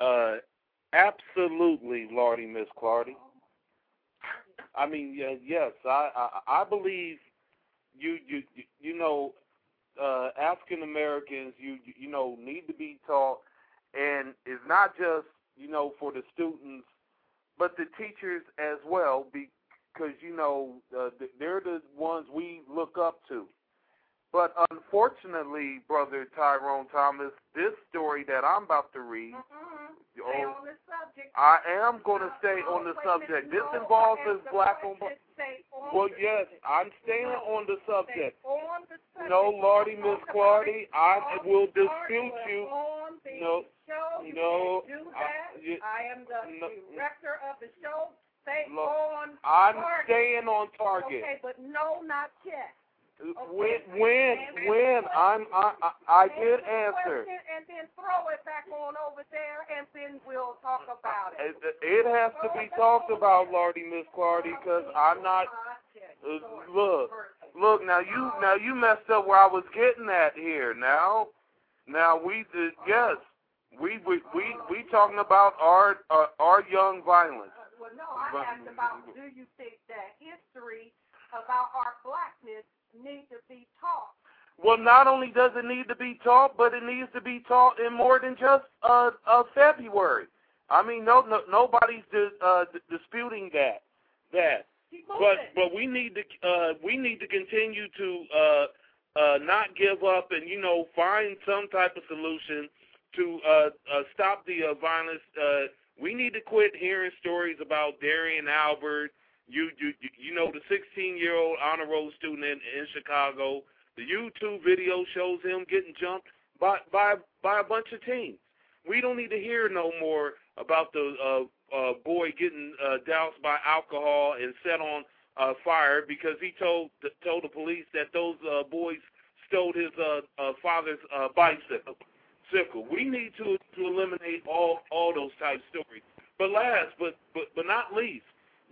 Uh, absolutely, Lordy, Miss Clardy. I mean, yes, I, I I believe you you you know uh, African Americans, you you know, need to be taught, and it's not just you know for the students, but the teachers as well, because you know uh, they're the ones we look up to. But unfortunately, brother Tyrone Thomas, this story that I'm about to read, mm-hmm. oh, Stay oh, on the subject. I am going to stay on the Wait a minute. subject. This involves this black on black. Well, the yes. I'm staying on the subject. Stay on the subject. No, Lordy, Miss Clardy. I will dispute you. On the No, no, I- am the no. Mm. director of the show. Stay on I'm staying on target. Okay, but no, not yet. When, when, when I'm, I, I, I did answer. And then throw it back on over there, and then we'll talk about it. It, it has to be talked about, Lardy Miss Clardy, because I'm not. Uh, look, look. Now you, now you messed up where I was getting at here. Now, now we did. Yes, we, we, we, we talking about our, uh, our young violence. Well, no, I asked about do you think that history about our blackness need to be taught? Well, not only does it need to be taught, but it needs to be taught in more than just uh, uh February. I mean, no, no nobody's dis, uh, d- disputing that. That, but but we need to uh, we need to continue to uh, uh, not give up and you know find some type of solution to uh, uh, stop the uh, violence. Uh, we need to quit hearing stories about Derrion Albert. You you you know the 16 year old honor roll student in, in Chicago. The YouTube video shows him getting jumped by by by a bunch of teens. We don't need to hear no more about the uh, uh, boy getting uh, doused by alcohol and set on uh, fire because he told told the police that those uh, boys stole his uh, uh, father's uh, bicycle. We need to to eliminate all all those type stories. But last, but but but not least,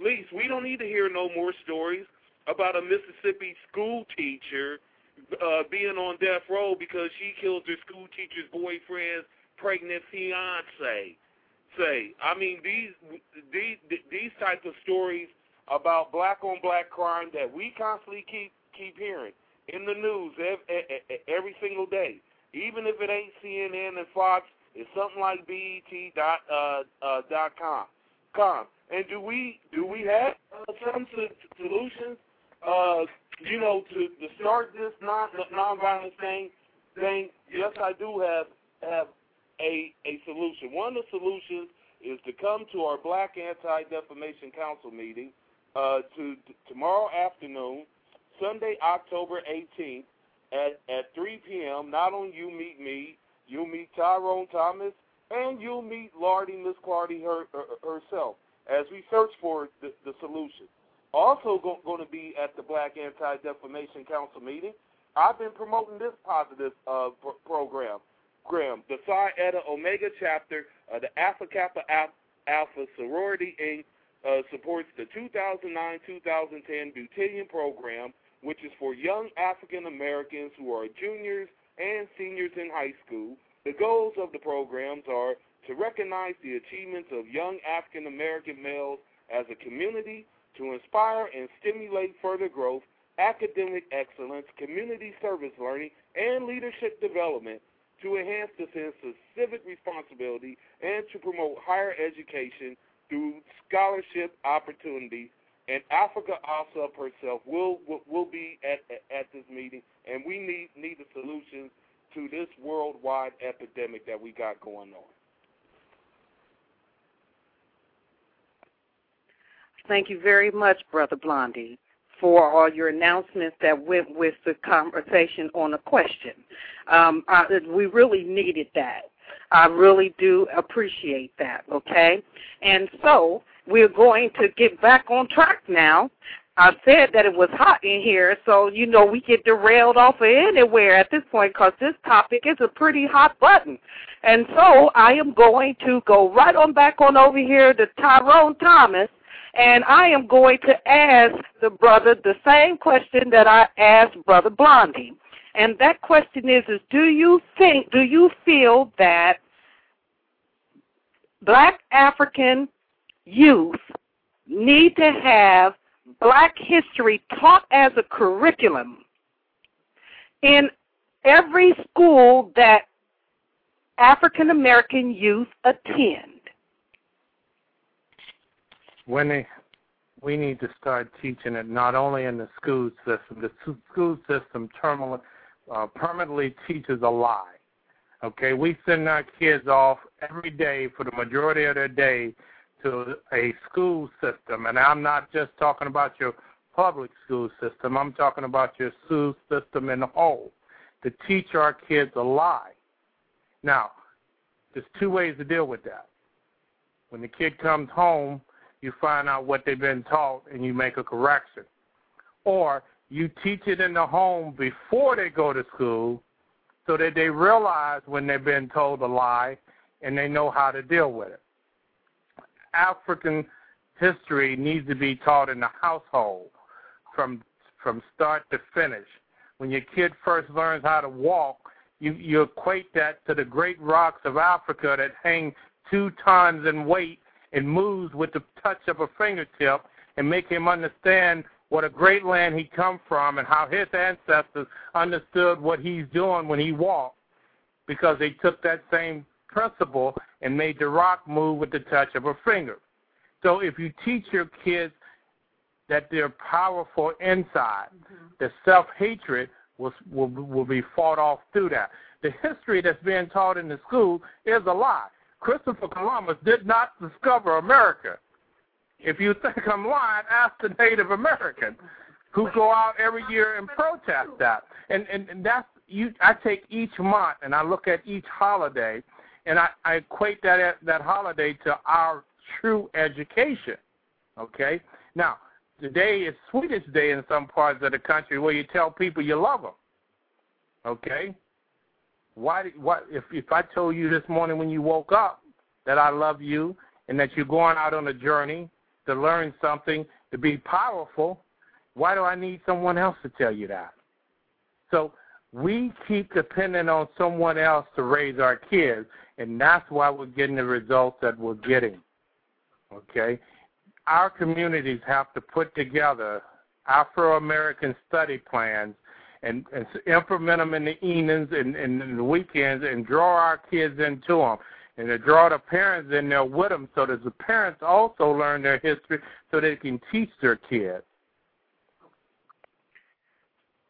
least we don't need to hear no more stories about a Mississippi school teacher uh, being on death row because she killed her school teacher's boyfriend's pregnant fiance. Say, I mean these these these type of stories about black on black crime that we constantly keep keep hearing in the news every, every single day. Even if it ain't CNN and Fox, it's something like BET dot uh, uh, dot com. Com. And do we do we have uh, some solutions? Uh, you know, to, to start this non nonviolent thing. Thing. Yes, I do have have a a solution. One of the solutions is to come to our Black Anti Defamation Council meeting uh, to tomorrow afternoon, Sunday, October 18th at at 3 p.m. Not only you meet me, you'll meet Tyrone Thomas, and you'll meet Lardy Miss Clardy her, her, herself as we search for the, the solution. Also go, going to be at the Black Anti Defamation Council meeting. I've been promoting this positive uh, pr- program. Graham, the Psi Eta Omega chapter of the Alpha Kappa Alpha Sorority Inc. Uh, supports the 2009-2010 Beautillion program, which is for young African Americans who are juniors and seniors in high school. The goals of the programs are to recognize the achievements of young African American males as a community, to inspire and stimulate further growth, academic excellence, community service learning, and leadership development, to enhance the sense of civic responsibility, and to promote higher education through scholarship opportunities. And Africa Asaf herself will, will be at at this meeting, and we need need a solution to this worldwide epidemic that we got going on. Thank you very much, Brother Blondie, for all your announcements that went with the conversation on the question. Um, I, we really needed that. I really do appreciate that, okay? And so we're going to get back on track now. I said that it was hot in here, so, you know, we get derailed off of anywhere at this point because this topic is a pretty hot button. And so I am going to go right on back on over here to Tyrone Thomas, and I am going to ask the brother the same question that I asked Brother Blondie. And that question is, is do you think, do you feel that black African youth need to have black history taught as a curriculum in every school that African American youth attend? Winnie, we need to start teaching it not only in the school system. The school system terminally, uh, permanently teaches a lie. Okay, we send our kids off every day for the majority of their day to a school system, and I'm not just talking about your public school system. I'm talking about your school system in the whole to teach our kids a lie. Now, there's two ways to deal with that. When the kid comes home, you find out what they've been taught and you make a correction. Or you teach it in the home before they go to school so that they realize when they've been told a lie and they know how to deal with it. African history needs to be taught in the household from from start to finish. When your kid first learns how to walk, you, you equate that to the great rocks of Africa that hang two tons in weight and moves with the touch of a fingertip and make him understand what a great land he come from and how his ancestors understood what he's doing when he walked because they took that same principle and made the rock move with the touch of a finger. So if you teach your kids that they're powerful inside, mm-hmm. the self-hatred will, will will be fought off through that. The history that's being taught in the school is a lie. Christopher Columbus did not discover America. If you think I'm lying, ask the Native Americans who go out every year and protest that. And and, and that's you. I take each month and I look at each holiday, and I, I equate that that holiday to our true education. Okay. Now today is Sweetest Day in some parts of the country where you tell people you love them. Okay. Why? Why? If if I told you this morning when you woke up that I love you and that you're going out on a journey to learn something to be powerful, why do I need someone else to tell you that? So we keep depending on someone else to raise our kids, and that's why we're getting the results that we're getting. Okay? Our communities have to put together Afro American study plans and, and implement them in the evenings and, and in the weekends and draw our kids into them and to draw the parents in there with them so that the parents also learn their history so they can teach their kids.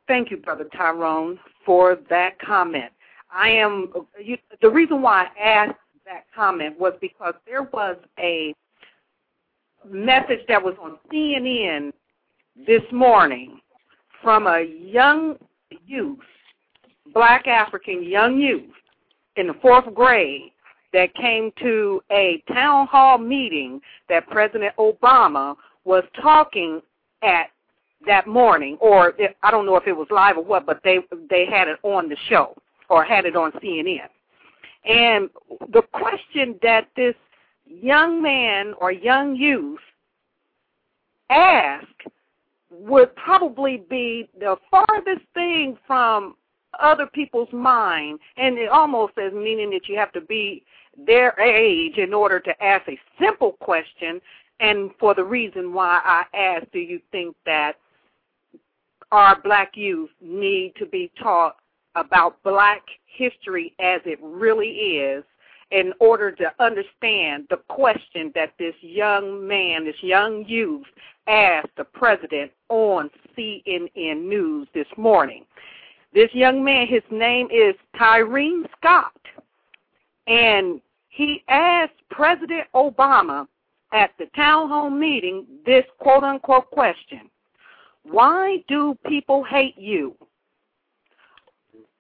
Thank you, Brother Tyrone, for that comment. I am you, the reason why I asked that comment was because there was a message that was on CNN this morning from a young youth, black African young youth in the fourth grade that came to a town hall meeting that President Obama was talking at that morning, or I don't know if it was live or what, but they they had it on the show or had it on CNN. And the question that this young man or young youth asked would probably be the farthest thing from other people's mind, and it almost as meaning that you have to be their age in order to ask a simple question. And for the reason why I asked, do you think that our black youth need to be taught about black history as it really is in order to understand the question that this young man, this young youth, asked the president on CNN News this morning. This young man, his name is Tyren Scott, and he asked President Obama at the town hall meeting this quote unquote question Why do people hate you?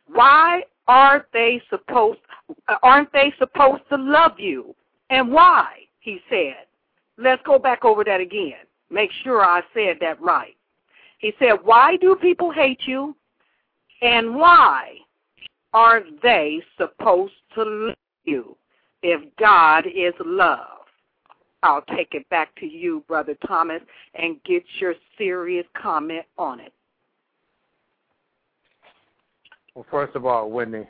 Why are they supposed aren't they supposed to love you? And why? He said. Let's go back over that again. Make sure I said that right. He said, Why do people hate you? And why aren't they supposed to love you if God is love? I'll take it back to you, Brother Thomas, and get your serious comment on it. Well, first of all, Wendy,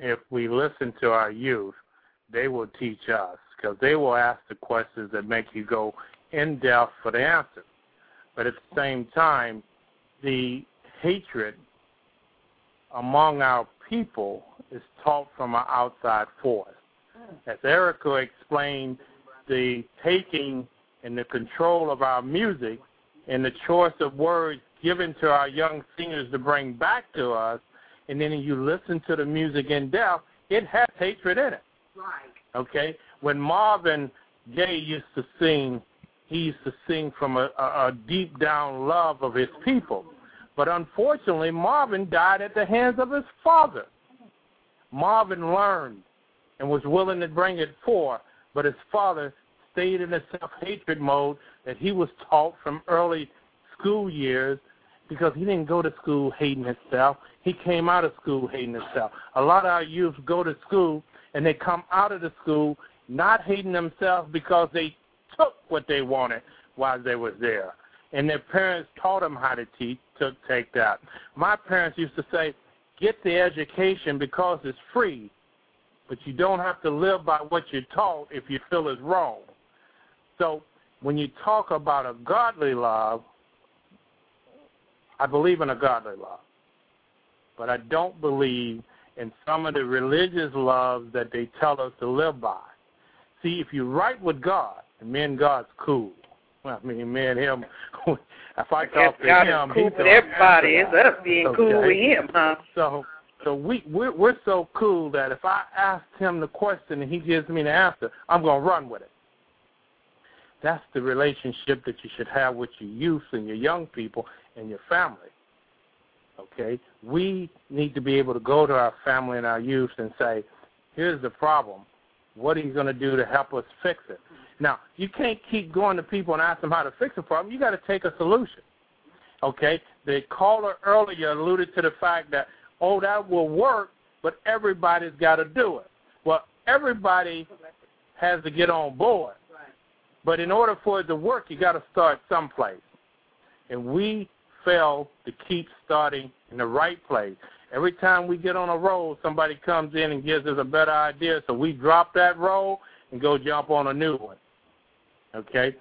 if we listen to our youth, they will teach us because they will ask the questions that make you go in depth for the answer. But at the same time, the hatred among our people is taught from an outside force. Hmm. As Erica explained, the taking and the control of our music and the choice of words given to our young singers to bring back to us, and then you listen to the music in depth, it has hatred in it. Right. Okay? When Marvin Gaye used to sing, he used to sing from a, a, deep down love of his people. But unfortunately, Marvin died at the hands of his father. Marvin learned and was willing to bring it forth, but his father stayed in a self hatred mode that he was taught from early school years because he didn't go to school hating himself. He came out of school hating himself. A lot of our youth go to school and they come out of the school not hating themselves because they what they wanted while they was there. And their parents taught them how to teach, to take that. My parents used to say, get the education because it's free, but you don't have to live by what you're taught if you feel it's wrong. So when you talk about a godly love, I believe in a godly love. But I don't believe in some of the religious loves that they tell us to live by. See, if you're right with God, and me and God's cool. I mean, me and him, if I talk to God him, cool he with everybody. It's us being Okay. cool with him, huh? So, so we we're, we're so cool that if I ask him the question and he gives me the answer, I'm gonna run with it. That's the relationship that you should have with your youth and your young people and your family. Okay, we need to be able to go to our family and our youth and say, "Here's the problem. What are you going to do to help us fix it?" Now, you can't keep going to people and ask them how to fix a problem. You got to take a solution. Okay, the caller earlier alluded to the fact that oh, that will work, but everybody's got to do it. Well, everybody has to get on board. But in order for it to work, you got to start someplace. And we fail to keep starting in the right place. Every time we get on a roll, somebody comes in and gives us a better idea, so we drop that roll and go jump on a new one. Okay?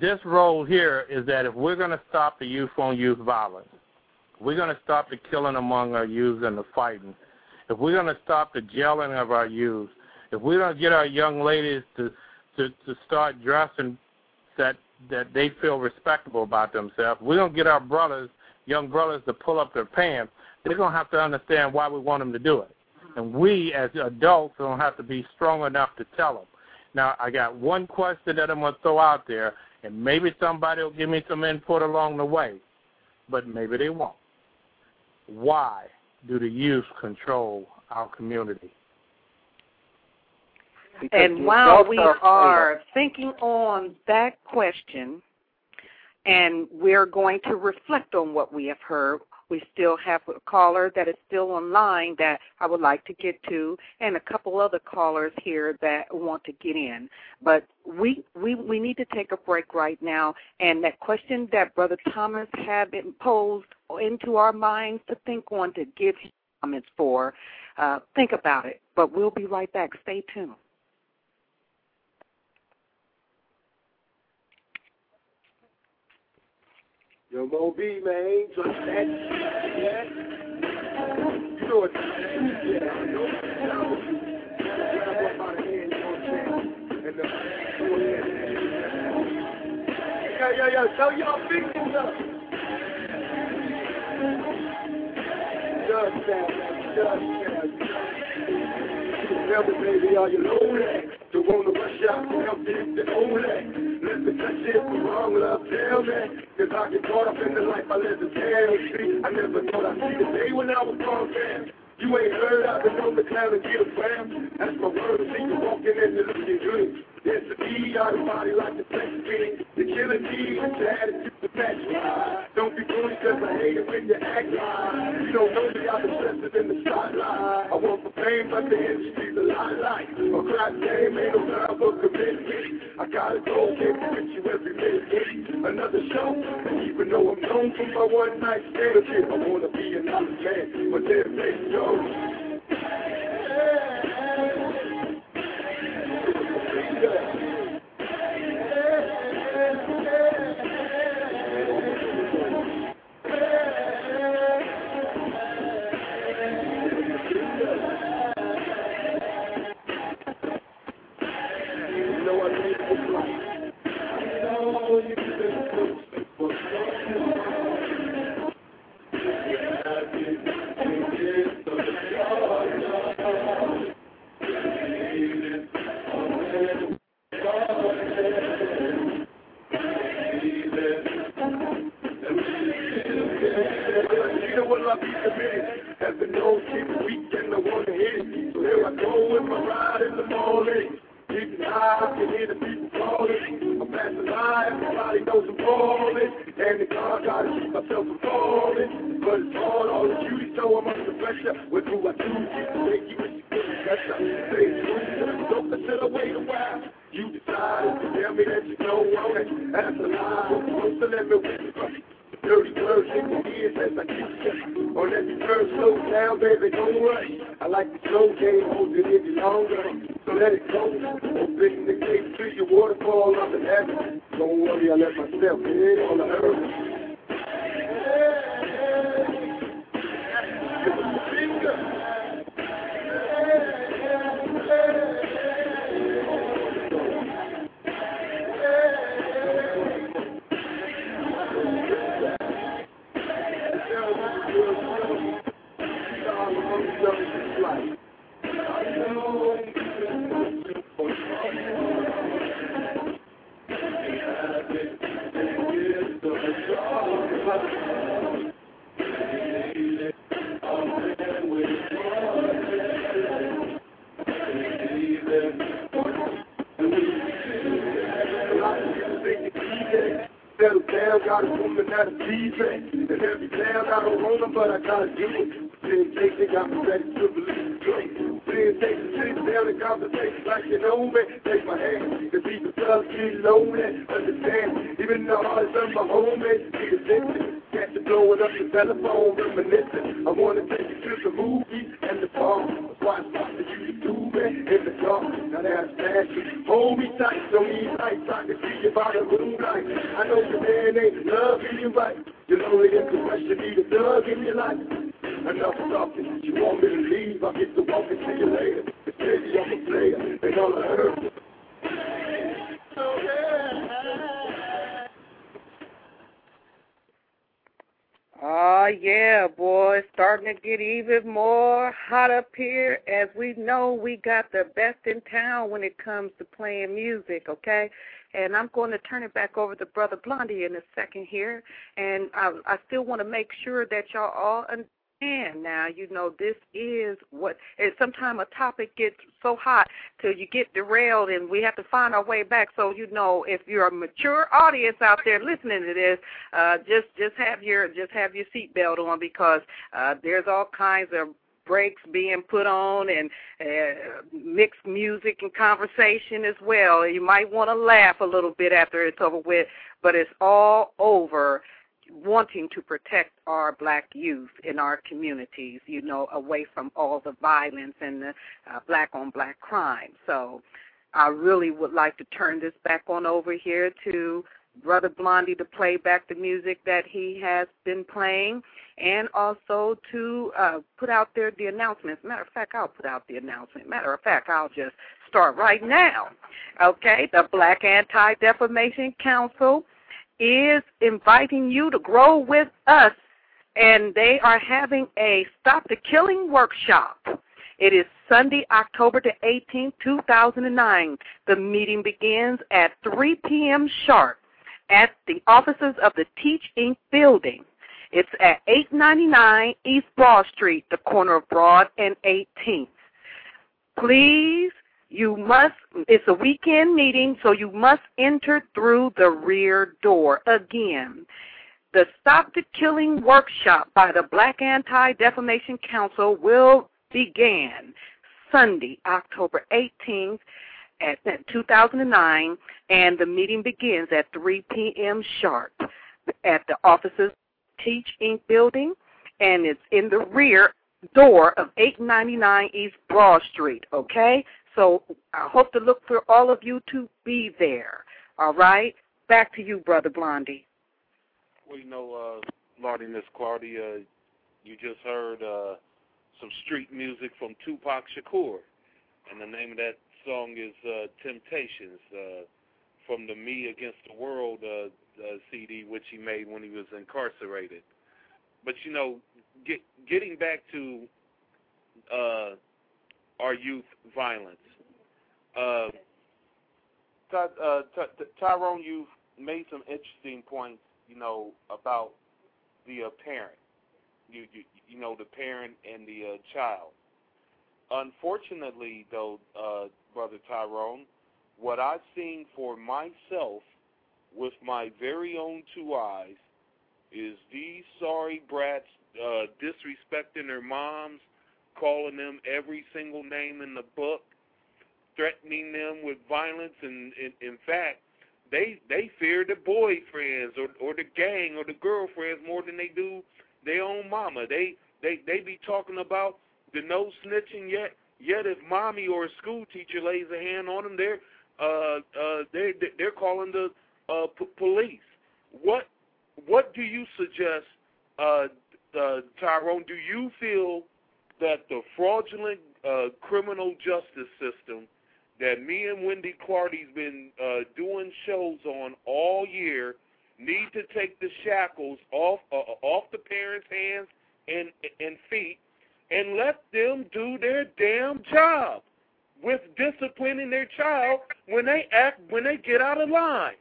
This role here is that if we're going to stop the youth on youth violence, we're going to stop the killing among our youth and the fighting, if we're going to stop the jailing of our youth, if going to get our young ladies to to to start dressing that that they feel respectable about themselves, going to get our brothers, young brothers, to pull up their pants. They're going to have to understand why we want them to do it, and we as adults don't have to be strong enough to tell them. Now, I got one question that I'm going to throw out there, and maybe somebody will give me some input along the way, but maybe they won't. Why do the youth control our community? Because And while we are afraid are thinking on that question, and we're going to reflect on what we have heard, we still have a caller that is still online that I would like to get to, and a couple other callers here that want to get in. But we we we need to take a break right now. And that question that Brother Thomas had been posed into our minds to think on to give comments for, uh, think about it. But we'll be right back. Stay tuned. Yo, Mo man, trust that. Yeah. You know what. Yeah, I know. Grab up the hand, you know what I'm saying? And, uh, go ahead. Yeah, yeah, yeah. Tell y'all things up. Just that, just that. Tell me, baby, are you lonely? Don't wanna rush out and help you the only. Let me touch it for wrong love, tell me. Cause I get caught up in the life I live to tell. See, I never thought I'd see the day when I was gone, man. You ain't heard I've been on the clown and get a fam. That's my word, see you walking in the looking good. There's the D out of body like the flex being. The killer D, the attitude, the patch. Don't be foolish cause I hate it when you act like. You don't know me, I've been stressed in the spotlight. I want for fame, but the industry's a lot like. A crap game ain't no time for commitment. I gotta go, be with you every minute. Another show, and even though I'm known for my one night stand, I wanna be another man, but then they go. it. It any longer. So let it go. Open the gate to your waterfall up in heaven. Don't worry, I let myself in on the earth. Got a me. And every town I don't want them, but I gotta do it. Temptation got me ready to believe it. Temptation sit down and conversation like you know me. Take my hand, the people does get lonely. Understand, even though I of my homies, be addicted. Catch it blowing up the telephone, reminiscing. I wanna take you to the movie and the park. In the dark? Now that's fashion. Hold me tight, don't need lights. I can see you by the moonlight. I know the man ain't loving you right. You're lonely and depressed, you need a thug in your life. Enough talking, you want me to leave, I'll get to walking to you later. But baby, I'm a player, and all I heard Oh, yeah, boy. It's starting to get even more hot up here. As we know, we got the best in town when it comes to playing music, okay? And I'm going to turn it back over to Brother Blondie in a second here. And I, I still want to make sure that y'all all understand now, you know, this is what, and sometimes a topic gets so hot till you get derailed and we have to find our way back. So, you know, if you're a mature audience out there listening to this, uh, just, just have your, just have your seatbelt on because, uh, there's all kinds of breaks being put on and uh, mixed music and conversation as well. You might want to laugh a little bit after it's over with, but it's all over wanting to protect our black youth in our communities, you know, away from all the violence and the uh, black on black crime. So I really would like to turn this back on over here to Brother Blondie to play back the music that he has been playing and also to uh, put out there the announcements. Matter of fact, I'll put out the announcement. Matter of fact, I'll just start right now. Okay, the Black Anti-Defamation Council is inviting you to grow with us, and they are having a Stop the Killing workshop. It is Sunday, October the 18th, 2009. The meeting begins at 3 p.m. sharp at the offices of the Teach Inc. building. It's at 899 East Broad Street, the corner of Broad and 18th. Please you must, it's a weekend meeting, so you must enter through the rear door. Again, the Stop the Killing workshop by the Black Anti-Defamation Council will begin Sunday, October 18th at 2009, and the meeting begins at 3 p.m. sharp at the offices Teach Inc. building, and it's in the rear door of 899 East Broad Street, okay? So I hope to look for all of you to be there. All right? Back to you, Brother Blondie. Well, you know, uh, Lardy Miss Clardy, uh, you just heard uh, some street music from Tupac Shakur. And the name of that song is uh, Temptations uh, from the Me Against the World uh, uh, CD, which he made when he was incarcerated. But, you know, get, getting back to uh, our youth violence. Uh, Ty, uh, Ty, Tyrone, you've made some interesting points, you know, about the uh, parent. You, you, you know, the parent and the uh, child. unfortunately, though, uh, brother Tyrone, what I've seen for myself with my very own two eyes is these sorry brats uh, disrespecting their moms, calling them every single name in the book, threatening them with violence, and in, in fact, they they fear the boyfriends or or the gang or the girlfriends more than they do their own mama. They they they be talking about the no snitching yet. Yet if mommy or a school teacher lays a hand on them, they're uh uh they they're calling the uh p- police. What what do you suggest, uh, uh Tyrone? Do you feel that the fraudulent uh criminal justice system that me and Wendy Clardy's been uh, doing shows on all year need to take the shackles off uh, off the parents' hands and and feet and let them do their damn job with disciplining their child when they act when they get out of line.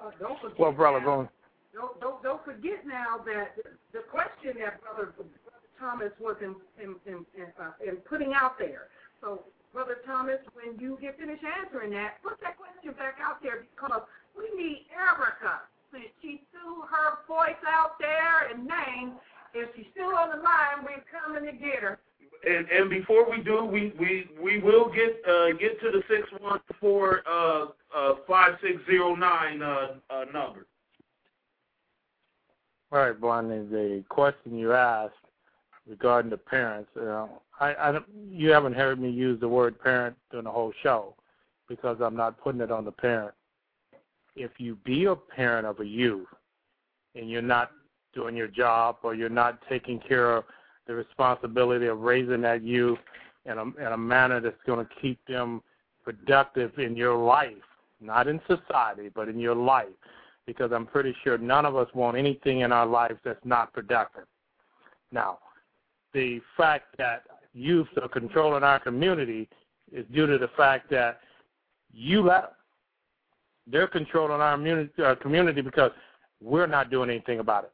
Uh, don't forget Well, brother, now, go. Don't, don't don't forget now that the question that brother, brother Thomas was in in in, in, uh, in putting out there. So, brother Thomas, when you get finished answering that, put that question back out there because we need Erica. Since she threw her voice out there and name, if she's still on the line, we're coming to get her. And and before we do, we we we will get uh get to the six one four uh uh five six zero nine uh uh number. All right, Blondie, the question you asked regarding the parents, you know, I, I don't, you haven't heard me use the word parent during the whole show because I'm not putting it on the parent. If you be a parent of a youth and you're not doing your job or you're not taking care of the responsibility of raising that youth in a, in a manner that's going to keep them productive in your life, not in society, but in your life, because I'm pretty sure none of us want anything in our lives that's not productive. Now, the fact that youth are controlling our community is due to the fact that you let them. They're controlling our community, our community because we're not doing anything about it.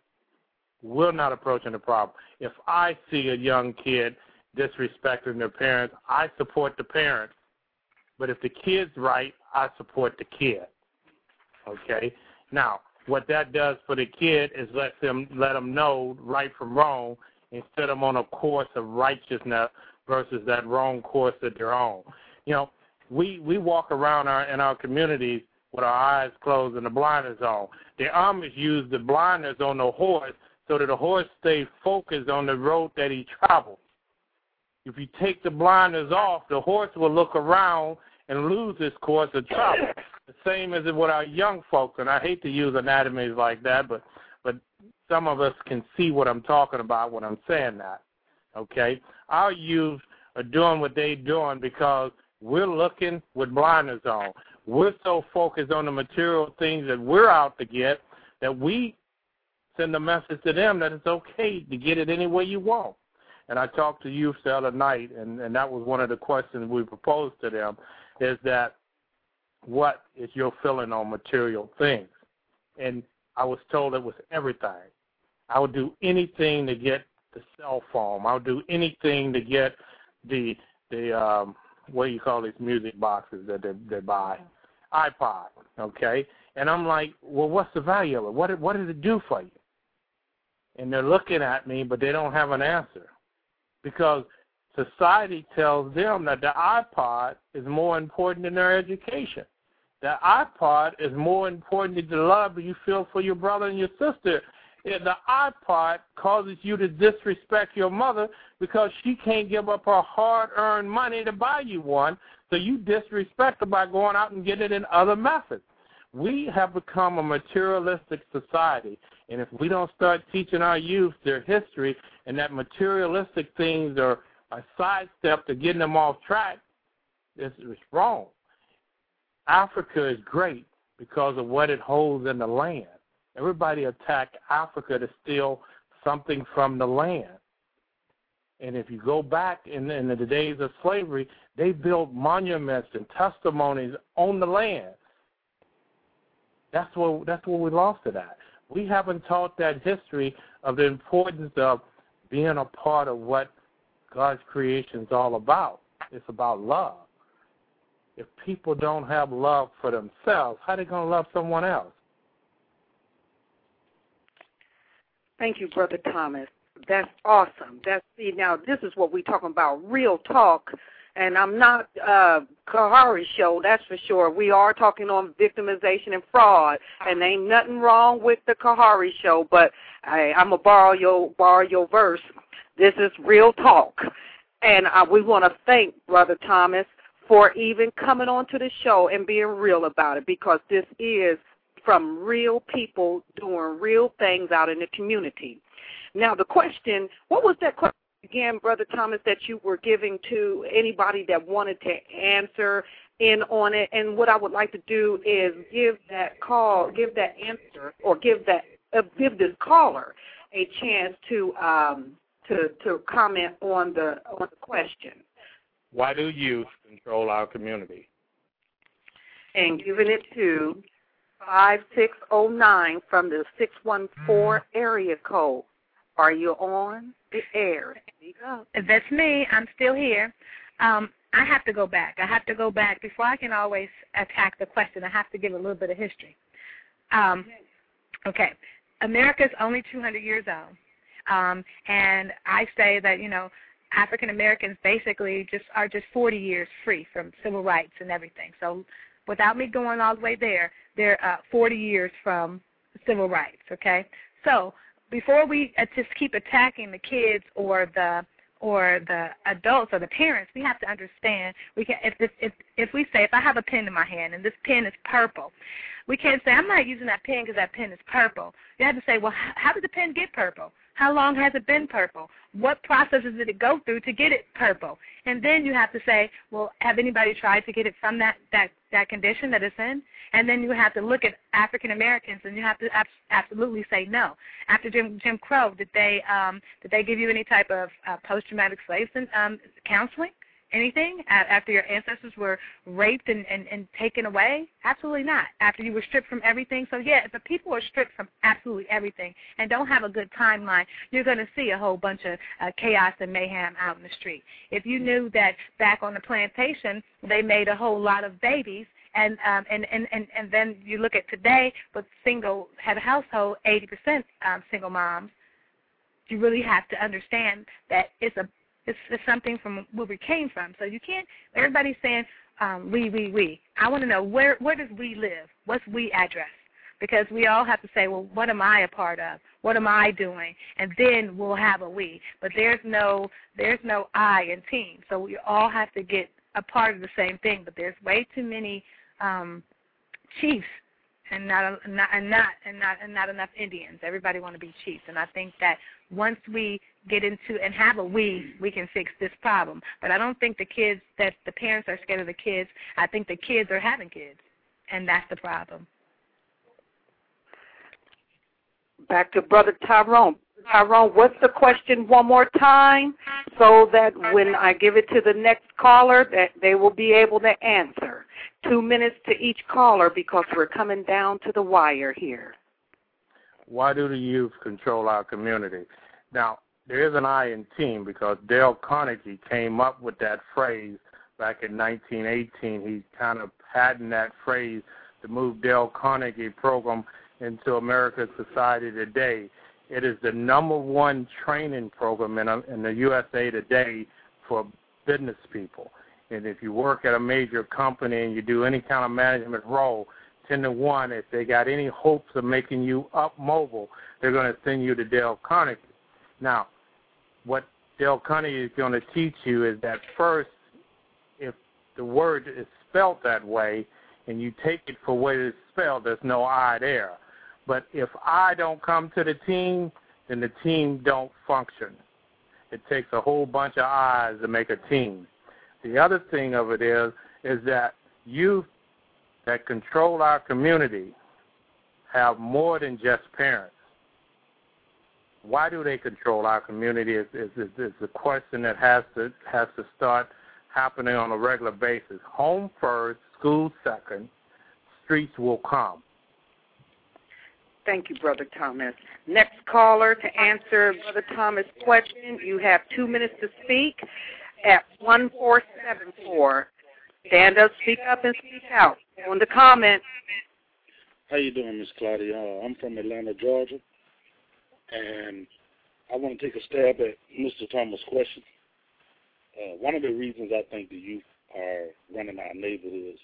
We're not approaching the problem. If I see a young kid disrespecting their parents, I support the parents. But if the kid's right, I support the kid. Okay? Now, what that does for the kid is let them let them know right from wrong and set them on a course of righteousness versus that wrong course that they're on. You know, we we walk around our in our communities with our eyes closed and the blinders on. The Amish use the blinders on the horse so that the horse stays focused on the road that he travels. If you take the blinders off, the horse will look around and lose his course of travel. The same as with our young folks, and I hate to use anatomies like that, but but some of us can see what I'm talking about when I'm saying that. Okay, our youth are doing what they're doing because we're looking with blinders on. We're so focused on the material things that we're out to get that we send a message to them that it's okay to get it any way you want. And I talked to youth the other night, and, and that was one of the questions we proposed to them, is that what is your feeling on material things? And I was told it was everything. I would do anything to get the cell phone. I would do anything to get the the um what do you call these music boxes that they they buy? iPod, okay? And I'm like, well, what's the value of it? What what does it do for you? And they're looking at me, but they don't have an answer because society tells them that the iPod is more important than their education. The iPod is more important than the love you feel for your brother and your sister. The iPod causes you to disrespect your mother because she can't give up her hard-earned money to buy you one, so you disrespect her by going out and getting it in other methods. We have become a materialistic society, and if we don't start teaching our youth their history and that materialistic things are a sidestep to getting them off track, it's, it's wrong. Africa is great because of what it holds in the land. Everybody attacked Africa to steal something from the land. And if you go back in, in the days of slavery, they built monuments and testimonies on the land. That's what that's what we lost to that. We haven't taught that history of the importance of being a part of what God's creation is all about. It's about love. If people don't have love for themselves, how are they going to love someone else? Thank you, Brother Thomas. That's awesome. That's see now this is what we're talking about, real talk. And I'm not uh Kahari show, that's for sure. We are talking on victimization and fraud, and ain't nothing wrong with the Kahari show. But I, I'm gonna borrow your borrow your verse. This is real talk, and uh, we want to thank Brother Thomas for even coming on to the show and being real about it because this is from real people doing real things out in the community. Now, the question, what was that question again, Brother Thomas, that you were giving to anybody that wanted to answer in on it? And what I would like to do is give that call, give that answer, or give that uh, give this caller a chance to um, to to comment on the on the question. Why do youth control our community? And giving it to 5609 from the 614 area code. Are you on the air? Speak up. That's me. I'm still here. Um, I have to go back. I have to go back before I can always attack the question. I have to give a little bit of history. Um, okay, America's only 200 years old, um, and I say that you know African Americans basically just are just 40 years free from civil rights and everything. So, without me going all the way there, they're uh, 40 years from civil rights. Okay, so before we uh, just keep attacking the kids or the or the adults or the parents, we have to understand we can if this if if we say if I have a pen in my hand and this pen is purple, we can't say I'm not using that pen because that pen is purple. You have to say, well, how did the pen get purple? How long has it been purple? What processes did it go through to get it purple? And then you have to say, well, have anybody tried to get it from that that that condition that it's in? And then you have to look at African Americans, and you have to ab- absolutely say no. After Jim Jim Crow, did they um, did they give you any type of uh, post traumatic slave um, counseling? Anything after your ancestors were raped and, and, and taken away? Absolutely not. After you were stripped from everything. So, yeah, if the people are stripped from absolutely everything and don't have a good timeline, you're going to see a whole bunch of uh, chaos and mayhem out in the street. If you knew that back on the plantation, they made a whole lot of babies and um and and and and then you look at today with single head household 80% um single moms you really have to understand that it's a it's, it's something from where we came from. So you can't. Everybody's saying um, we, we, we. I want to know where where does we live? What's we address? Because we all have to say, well, what am I a part of? What am I doing? And then we'll have a we. But there's no there's no I in team. So we all have to get a part of the same thing. But there's way too many um, chiefs and not not and not and not and not enough Indians. Everybody want to be chiefs, and I think that once we get into and have a we, we can fix this problem. But I don't think the kids that the parents are scared of the kids. I think the kids are having kids, and that's the problem. Back to Brother Tyrone. Tyrone, what's the question one more time so that when I give it to the next caller that they will be able to answer. Two minutes to each caller because we're coming down to the wire here. Why do the youth control our community? Now, there is an I in team because Dale Carnegie came up with that phrase back in 1918. He kind of patented that phrase to move Dale Carnegie program into America's society today. It is the number one training program in, in the USA today for business people. And if you work at a major company and you do any kind of management role, 10 to 1, if they got any hopes of making you up mobile, they're going to send you to Dale Carnegie. Now, what Dale Carnegie is going to teach you is that first, if the word is spelled that way and you take it for what it's spelled, there's no I there. But if I don't come to the team, then the team don't function. It takes a whole bunch of eyes to make a team. The other thing of it is is that youth that control our community have more than just parents. Why do they control our community is, is, is, is a question that has to has to start happening on a regular basis. Home first, school second, streets will come. Thank you, Brother Thomas. Next caller to answer Brother Thomas' question, you have two minutes to speak at 1474. Stand up, speak up, and speak out. On the comment. How you doing, Miss Clardy? Uh, I'm from Atlanta, Georgia, and I want to take a stab at Mr. Thomas' question. Uh, one of the reasons I think the youth are running our neighborhoods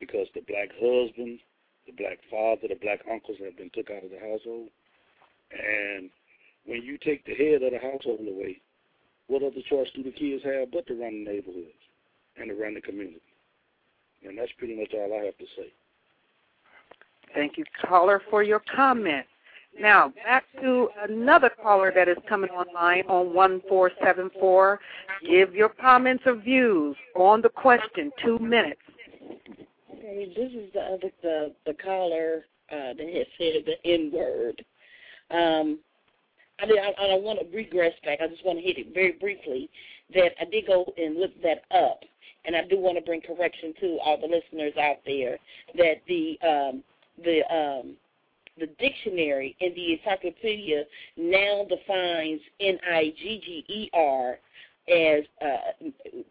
because the black husband, the black father, the black uncles have been took out of the household. And when you take the head of the household away, what other choice do the kids have but to run the neighborhoods and to run the community? And that's pretty much all I have to say. Thank you, caller, for your comment. Now, back to another caller that is coming online on 1474. Give your comments or views on the question. Two minutes. Okay, this is the other the the caller uh, that has said the N word. Um, I mean, I, I don't want to regress back. I just want to hit it very briefly. That I did go and look that up, and I do want to bring correction to all the listeners out there that the um, the um, the dictionary and the encyclopedia now defines N I G G E R as uh,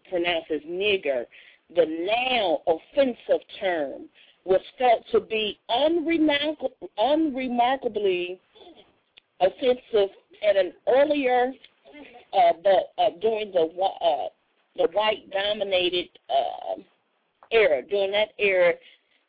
pronounced as nigger. The now offensive term was felt to be unremarkably offensive at an earlier, uh, but uh, during the uh, the white dominated uh, era. During that era,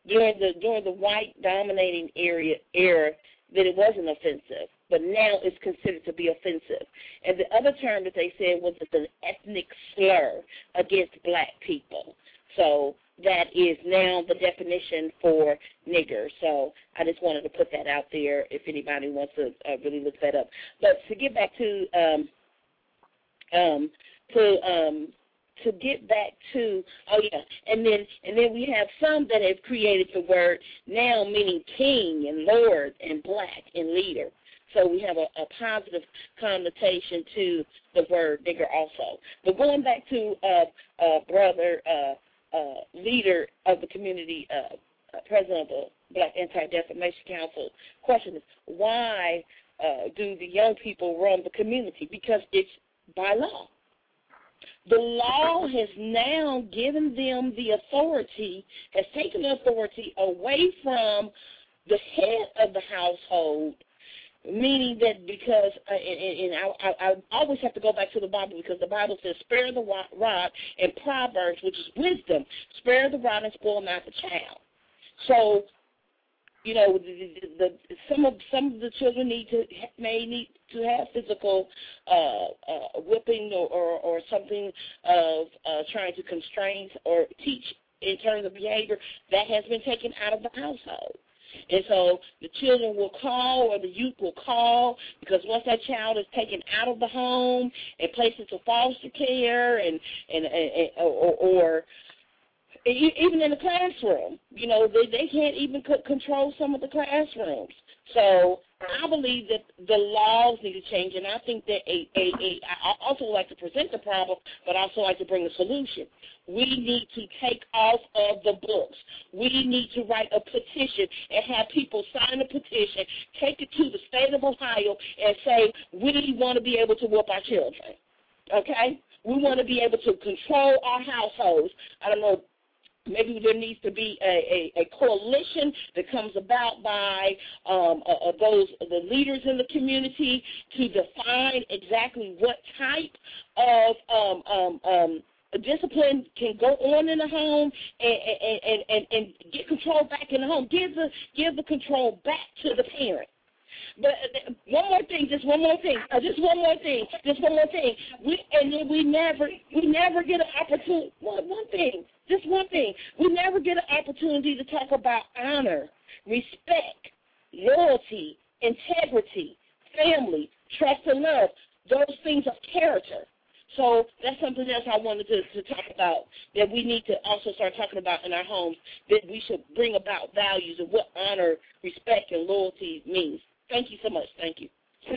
during the during the white dominating area era that it wasn't offensive, but now it's considered to be offensive. And the other term that they said was an ethnic slur against black people. So that is now the definition for nigger. So I just wanted to put that out there if anybody wants to uh, really look that up. But to get back to um, um, to um, to get back to oh yeah, and then and then we have some that have created the word now meaning king and lord and black and leader. So we have a, a positive connotation to the word nigger also. But going back to uh, uh, brother uh, uh, leader of the community, uh, uh, president of the Black Anti-Defamation Council, question is why uh, do the young people run the community? Because it's by law. The law has now given them the authority, has taken the authority away from the head of the household, meaning that because, uh, and, and I, I, I always have to go back to the Bible because the Bible says, spare the rod and Proverbs, which is wisdom, spare the rod and spoil not the child. So you know, the, the, the, some of some of the children need to may need to have physical uh, uh, whipping or, or, or something of uh, trying to constrain or teach in terms of behavior that has been taken out of the household. And so the children will call or the youth will call because once that child is taken out of the home and placed into foster care and and, and or, or even in the classroom, you know, they they can't even control some of the classrooms. So I believe that the laws need to change, and I think that a, a, a I also like to present the problem, but I also like to bring a solution. We need to take off of the books. We need to write a petition and have people sign a petition, take it to the state of Ohio, and say we want to be able to whoop our children. Okay? We want to be able to control our households. I don't know Maybe there needs to be a, a, a coalition that comes about by um, uh, those the leaders in the community to define exactly what type of um, um, um, discipline can go on in the home and, and, and, and and get control back in the home. Give the give the control back to the parent. But uh, one more thing, just one more thing, uh, just one more thing, just one more thing. We and then we never we never get an opportunity. One one thing, just one thing. We never get an opportunity to talk about honor, respect, loyalty, integrity, family, trust, and love. Those things of character. So that's something else I wanted to, to talk about that we need to also start talking about in our homes, that we should bring about values of what honor, respect, and loyalty means. Thank you so much. Thank you.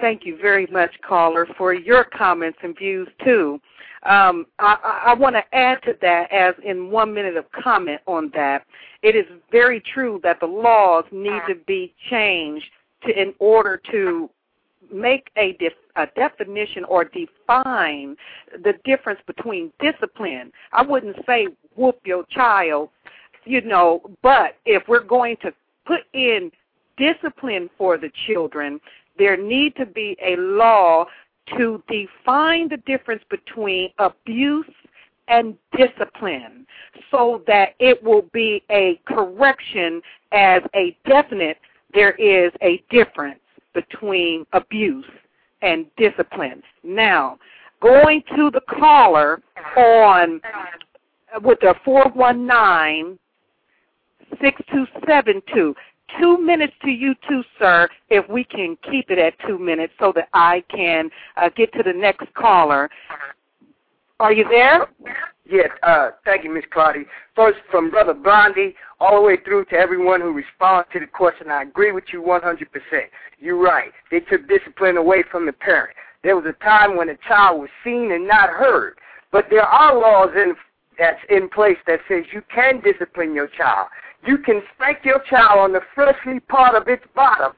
Thank you very much, caller, for your comments and views too. Um, I, I want to add to that, as in one minute of comment on that. It is very true that the laws need to be changed to, in order to make a, def, a definition or define the difference between discipline. I wouldn't say whoop your child, you know, but if we're going to put in discipline for the children, there need to be a law to define the difference between abuse and discipline so that it will be a correction as a definite there is a difference between abuse and discipline. Now, going to the caller on with the 419 6272. Two minutes to you too, sir, if we can keep it at two minutes so that I can uh, get to the next caller. Are you there? Yes, uh, thank you, Miss Clardy. First, from Brother Blondie all the way through to everyone who responds to the question, I agree with you 100%. You're right. They took discipline away from the parent. There was a time when a child was seen and not heard. But there are laws in, that's in place that says you can discipline your child. You can spank your child on the fleshy part of its bottom,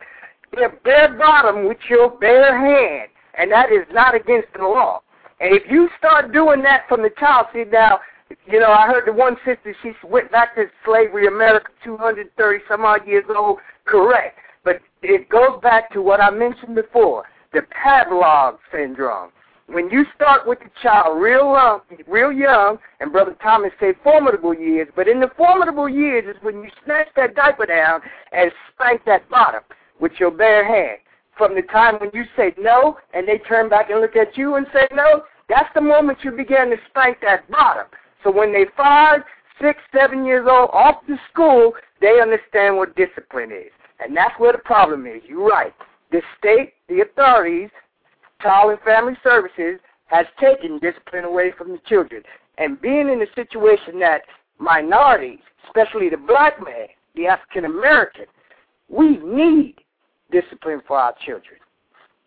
their bare bottom with your bare hand, and that is not against the law. And if you start doing that from the child, see now, you know, I heard the one sister, she went back to slavery, America, 230 some odd years old, correct. But it goes back to what I mentioned before, the Pavlov syndrome. When you start with the child real young, real young, and Brother Thomas said formidable years, but in the formidable years is when you snatch that diaper down and spank that bottom with your bare hand. From the time when you say no, and they turn back and look at you and say no, that's the moment you begin to spank that bottom. So when they five, six, seven years old off to school, they understand what discipline is. And that's where the problem is. You're right. The state, the authorities, Child and Family Services has taken discipline away from the children. And being in a situation that minorities, especially the black man, the African American, we need discipline for our children.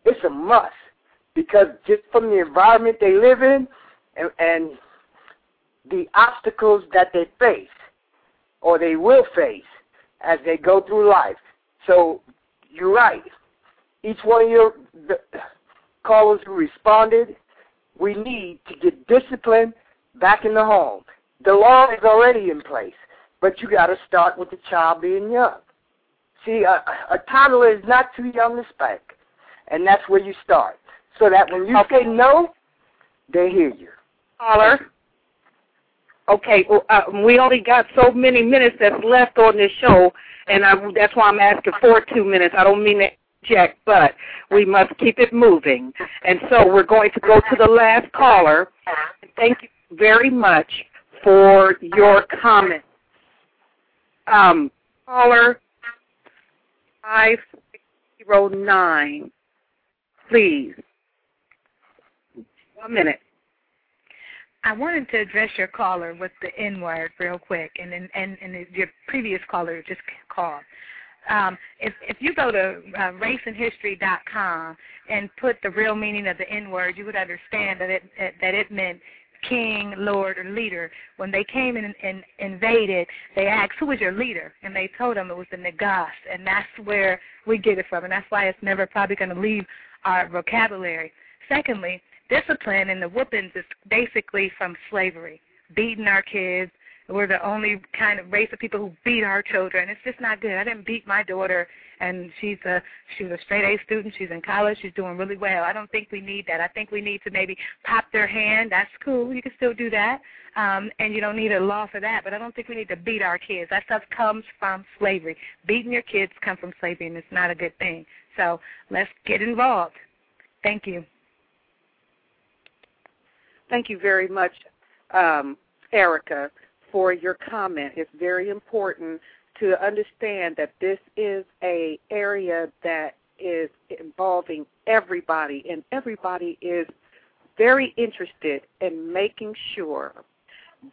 It's a must because just from the environment they live in and, and the obstacles that they face or they will face as they go through life. So you're right. Each one of your the callers who responded, we need to get discipline back in the home. The law is already in place, but you got to start with the child being young. See, a, a toddler is not too young to spank, and that's where you start. So that when you okay. say no, they hear you. Caller. Okay, well, uh, we only got so many minutes that's left on this show, and I, that's why I'm asking for two minutes. I don't mean to Jack, but we must keep it moving. And so we're going to go to the last caller. Thank you very much for your comments. Um, caller 509, please. One minute. I wanted to address your caller with the N word real quick, and and and, and your previous caller just called um, if if you go to uh, raceandhistory.com and put the real meaning of the N word, you would understand that it that it meant king, lord, or leader. When they came and, and invaded, they asked, "Who was your leader?" And they told them it was the Nagas, and that's where we get it from, and that's why it's never probably going to leave our vocabulary. Secondly, discipline and the whoopings is basically from slavery, beating our kids, we're the only kind of race of people who beat our children. It's just not good. I didn't beat my daughter, and she's a she's a straight A student. She's in college. She's doing really well. I don't think we need that. I think we need to maybe pop their hand. That's cool. You can still do that, um, and you don't need a law for that. But I don't think we need to beat our kids. That stuff comes from slavery. Beating your kids comes from slavery, and it's not a good thing. So let's get involved. Thank you. Thank you very much, um, Erica for your comment. It's very important to understand that this is a area that is involving everybody, and everybody is very interested in making sure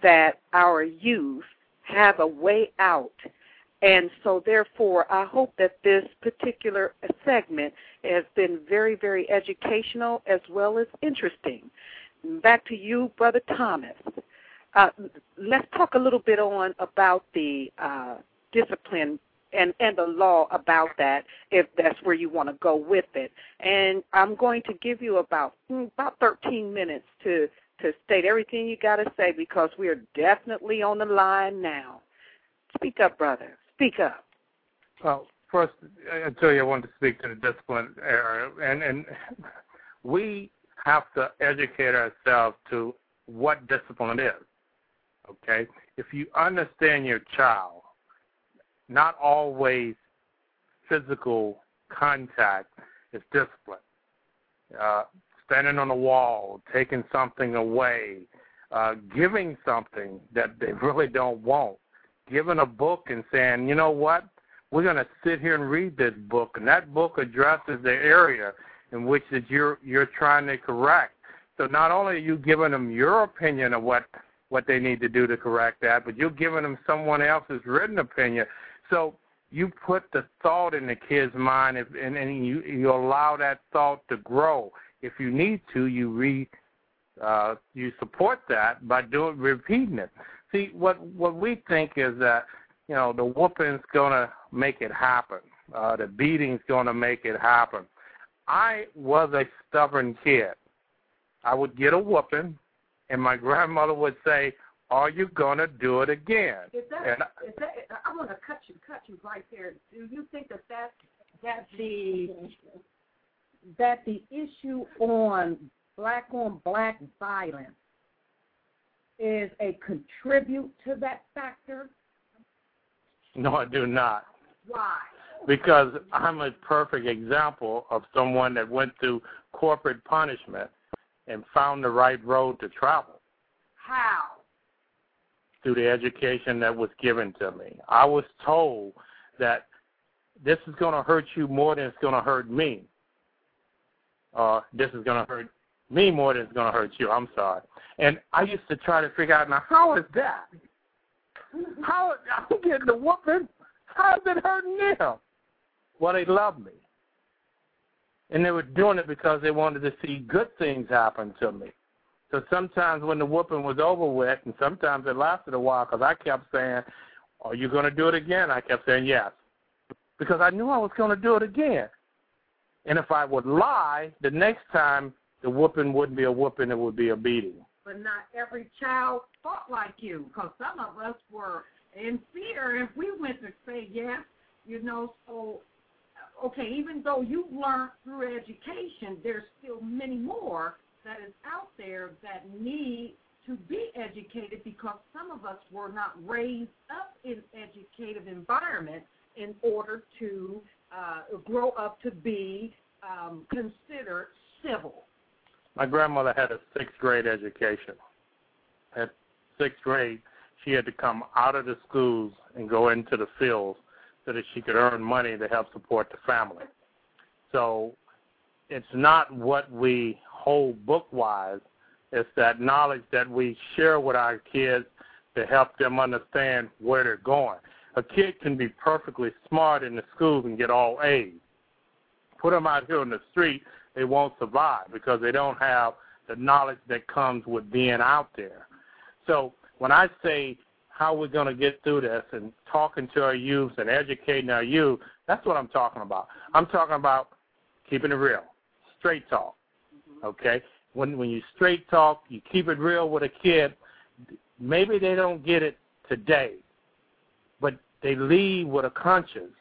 that our youth have a way out And so, therefore, I hope that this particular segment has been very, very educational as well as interesting. Back to you, Brother Thomas. Uh, let's talk a little bit on about the uh, discipline and and the law about that if that's where you want to go with it. And i'm going to give you about hmm, about 13 minutes to to state everything you got to say because we are definitely on the line now. Speak up brother. Speak up. Well first i tell you i wanted to speak to the discipline area and and we have to educate ourselves to what discipline is okay if you understand your child not always physical contact is discipline. Uh, standing on a wall, taking something away, uh, giving something that they really don't want, giving a book and saying, you know what, we're going to sit here and read this book, and that book addresses the area in which that you're you're trying to correct. So not only are you giving them your opinion of what what they need to do to correct that, but you're giving them someone else's written opinion. So you put the thought in the kid's mind, if, and, and you you allow that thought to grow. If you need to, you re uh, you support that by doing repeating it. See, what what we think is that you know the whooping's gonna make it happen. Uh, the beating's gonna make it happen. I was a stubborn kid. I would get a whooping, and my grandmother would say, are you gonna do it again? Is that, and, is that, I want to cut you, cut you right there. Do you think that that that the that the issue on black on black violence is a contribute to that factor? No, I do not. Why? Because I'm a perfect example of someone that went through corporate punishment and found the right road to travel. How? through the education that was given to me. I was told that this is going to hurt you more than it's going to hurt me. Uh, this is going to hurt me more than it's going to hurt you. I'm sorry. And I used to try to figure out now how is that? How I'm getting the whooping? How is it hurting them? Well, they love me, and they were doing it because they wanted to see good things happen to me. So sometimes when the whooping was over with, and sometimes it lasted a while because I kept saying, Are you going to do it again? I kept saying yes. Because I knew I was going to do it again. And if I would lie, the next time the whooping wouldn't be a whooping, it would be a beating. But not every child thought like you because some of us were in fear if we went to say yes, you know, so okay, even though you've learned through education, there's still many more that is out there that need to be educated because some of us were not raised up in educative environment in order to uh, grow up to be um, considered civil. My grandmother had a sixth grade education. At sixth grade, she had to come out of the schools and go into the fields so that she could earn money to help support the family. So it's not what we whole book wise. It's that knowledge that we share with our kids to help them understand where they're going. A kid can be perfectly smart in the school and get all A's. Put them out here on the street, they won't survive because they don't have the knowledge that comes with being out there. So when I say how we're going to get through this and talking to our youth and educating our youth, that's what I'm talking about. I'm talking about keeping it real, straight talk. Mm-hmm. Okay? When when you straight talk, you keep it real with a kid, maybe they don't get it today, but they leave with a conscience.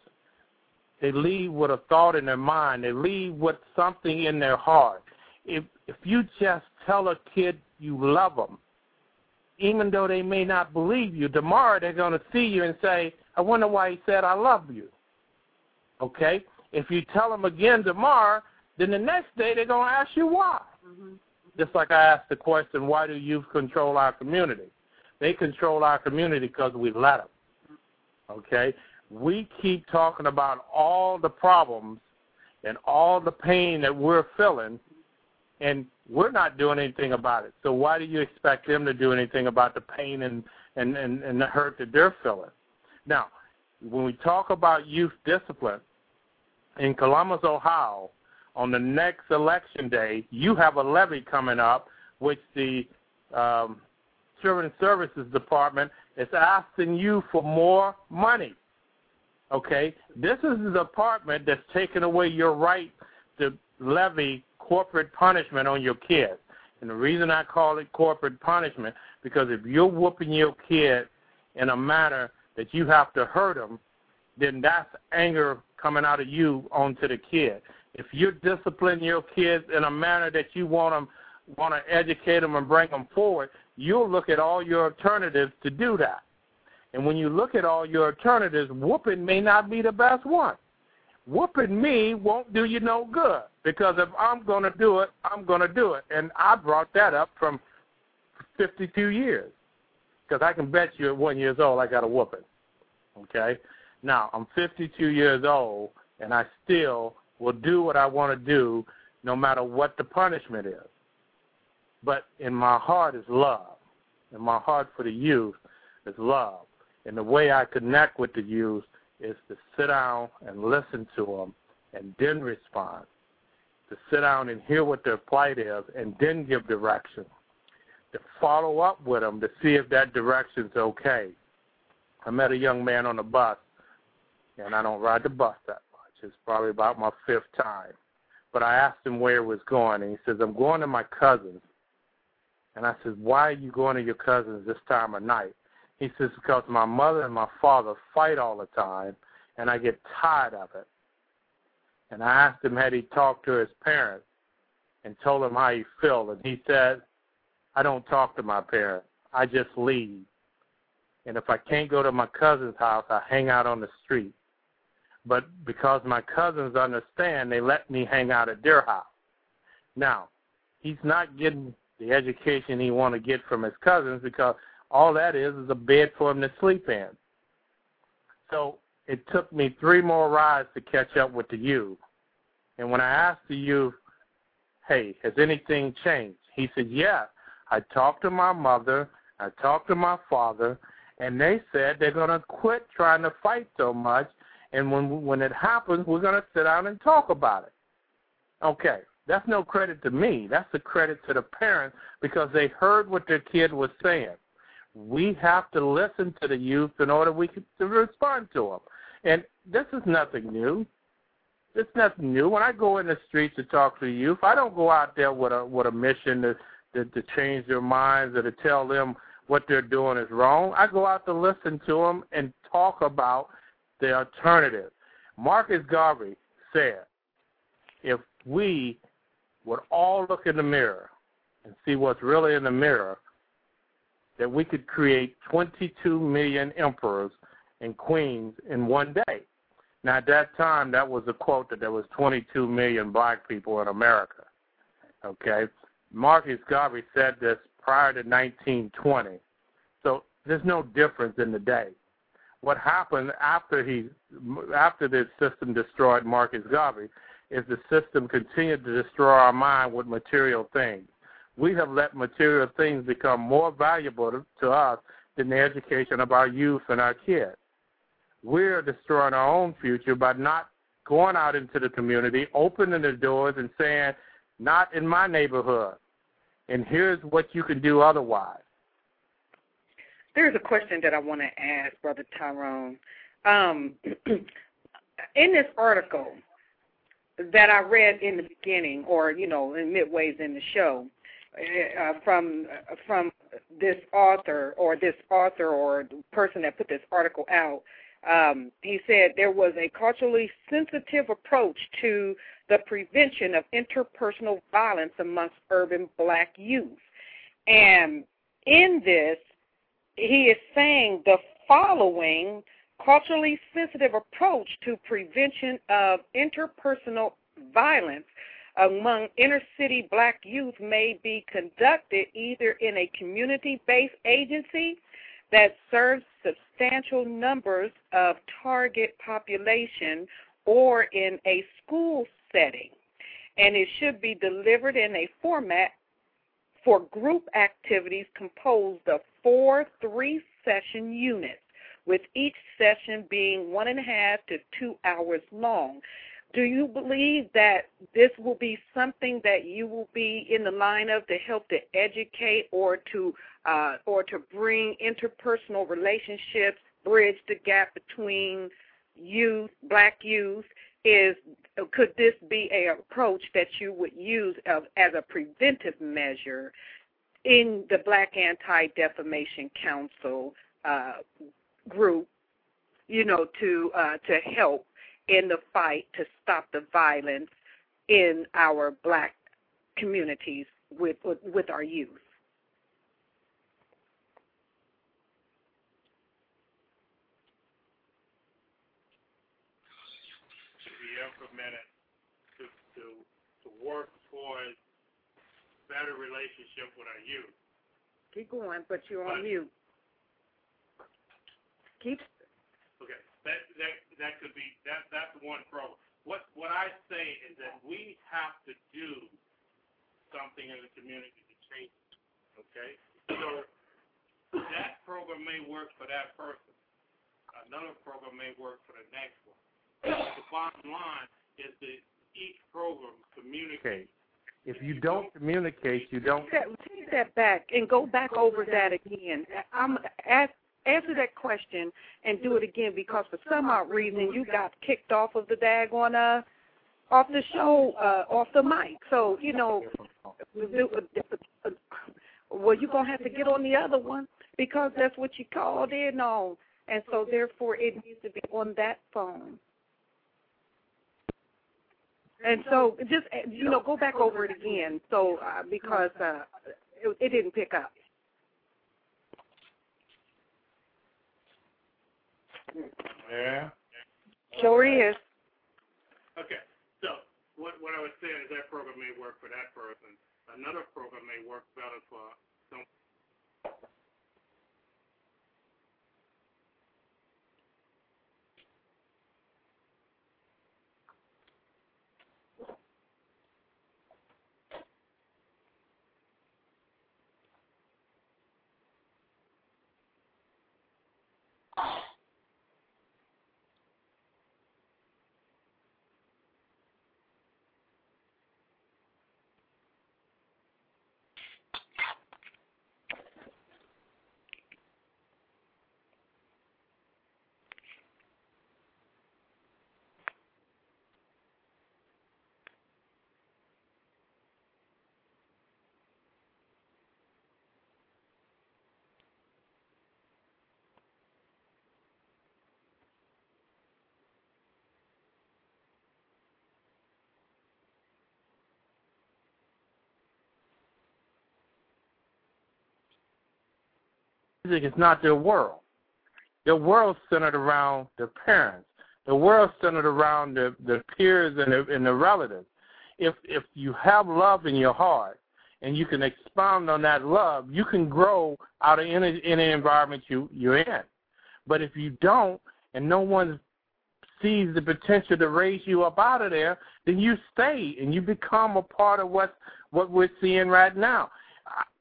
They leave with a thought in their mind. They leave with something in their heart. If if you just tell a kid you love them, even though they may not believe you, tomorrow they're going to see you and say, "I wonder why he said I love you." Okay? If you tell them again tomorrow, then the next day they're going to ask you why. Mm-hmm. Just like I asked the question, why do youth control our community? They control our community because we let them. Okay? We keep talking about all the problems and all the pain that we're feeling, and we're not doing anything about it. So why do you expect them to do anything about the pain and, and, and, and the hurt that they're feeling? Now, when we talk about youth discipline in Columbus, Ohio, on the next election day, you have a levy coming up, which the um, Children's Services Department is asking you for more money. Okay, this is the department that's taking away your right to levy corporate punishment on your kids. And the reason I call it corporate punishment because if you're whooping your kid in a manner that you have to hurt them, then that's anger coming out of you onto the kid. If you discipline your kids in a manner that you want them want to educate them and bring them forward, you'll look at all your alternatives to do that. And when you look at all your alternatives, whooping may not be the best one. Whooping me won't do you no good because if I'm going to do it, I'm going to do it. And I brought that up from 52 years because I can bet you at one years old I got a whooping. Okay? Now, I'm 52 years old and I still will do what I want to do no matter what the punishment is. But in my heart is love. In my heart for the youth is love. And the way I connect with the youth is to sit down and listen to them and then respond. To sit down and hear what their plight is and then give direction. To follow up with them to see if that direction's okay. I met a young man on the bus, and I don't ride the bus that much. It's probably about my fifth time. But I asked him where he was going, and he says, I'm going to my cousin's. And I said, Why are you going to your cousin's this time of night? He says, Because my mother and my father fight all the time, and I get tired of it. And I asked him, had he talked to his parents and told him how he felt, and he said, I don't talk to my parents. I just leave. And if I can't go to my cousin's house, I hang out on the street. But because my cousins understand, they let me hang out at their house. Now, he's not getting the education he want to get from his cousins because all that is is a bed for him to sleep in. So it took me three more rides to catch up with the youth. And when I asked the youth, hey, has anything changed? He said, yeah. I talked to my mother, I talked to my father, and they said they're going to quit trying to fight so much. And when when it happens, we're going to sit down and talk about it. Okay, that's no credit to me. That's a credit to the parents because they heard what their kid was saying. We have to listen to the youth in order we can, to respond to them. And this is nothing new. It's nothing new. When I go in the streets to talk to youth, I don't go out there with a with a mission to to, to change their minds or to tell them what they're doing is wrong. I go out to listen to them and talk about the alternative. Marcus Garvey said, if we would all look in the mirror and see what's really in the mirror, that we could create 22 million emperors and queens in one day. Now, at that time, that was a quote that there was 22 million black people in America. Okay, Marcus Garvey said this prior to 1920, so there's no difference in the day. What happened after he, after the system destroyed Marcus Garvey, is the system continued to destroy our mind with material things. We have let material things become more valuable to, us than the education of our youth and our kids. We're destroying our own future by not going out into the community, opening the doors and saying, not in my neighborhood. And here's what you can do otherwise. There's a question that I want to ask, Brother Tyrone. Um, in this article that I read in the beginning, or you know, in midways in the show, uh, from from this author or this author or person that put this article out, um, he said there was a culturally sensitive approach to the prevention of interpersonal violence amongst urban black youth. And in this, he is saying the following culturally sensitive approach to prevention of interpersonal violence among inner city black youth may be conducted either in a community based agency that serves substantial numbers of target population or in a school setting. And it should be delivered in a format for group activities composed of four three session units with each session being one and a half to two hours long. Do you believe that this will be something that you will be in the line of to help to educate or to uh, or to bring interpersonal relationships, bridge the gap between youth, black youth? Is could this be a approach that you would use of, as a preventive measure in the Black Anti Defamation Council uh, group? You know, to uh, to help in the fight to stop the violence in our black communities with with, with our youth. implemented to to to work towards better relationship with our youth. Keep going, but you're on mute. Keep Okay, that that that could be that that's one program. What what I say is that we have to do something in the community to change. it, Okay, so that program may work for that person. Another program may work for the next one. The bottom line is that each program communicates. If you don't communicate, you don't. Take that, take that back and go back over that again. I'm ask, answer that question and do it again because for some odd reason you got kicked off of the daggone uh off the show uh off the mic. So you know, well you're gonna have to get on the other one because that's what you called in on, and so therefore it needs to be on that phone. And so just you know go back over it again. So uh, because uh, it, it didn't pick up. Yeah. Sure is. Okay, so what what I was saying is that program may work for that person. Another program may work better for some. Music is not their world. Their world's centered around their parents. The world's centered around their, the peers and their, and the relatives. If if you have love in your heart and you can expound on that love, you can grow out of any any environment you you're in. But if you don't, and no one sees the potential to raise you up out of there, then you stay and you become a part of what what we're seeing right now.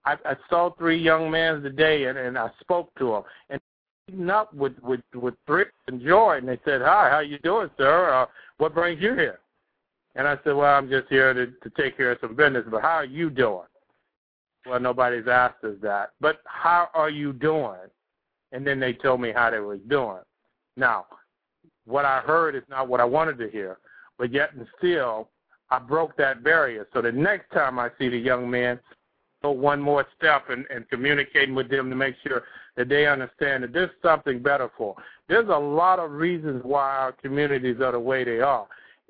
I, I saw three young men today, and, and I spoke to them, and eating up with with with thrift and joy, and they said, "Hi, how you doing, sir? Uh, what brings you here?" And I said, "Well, I'm just here to to take care of some business, but how are you doing?" Well, nobody's asked us that, but how are you doing? And then they told me how they was doing. Now, what I heard is not what I wanted to hear, but yet and still, I broke that barrier. So the next time I see the young man, go one more step and, and communicating with them to make sure that they understand that there's something better for. There's a lot of reasons why our communities are the way they are.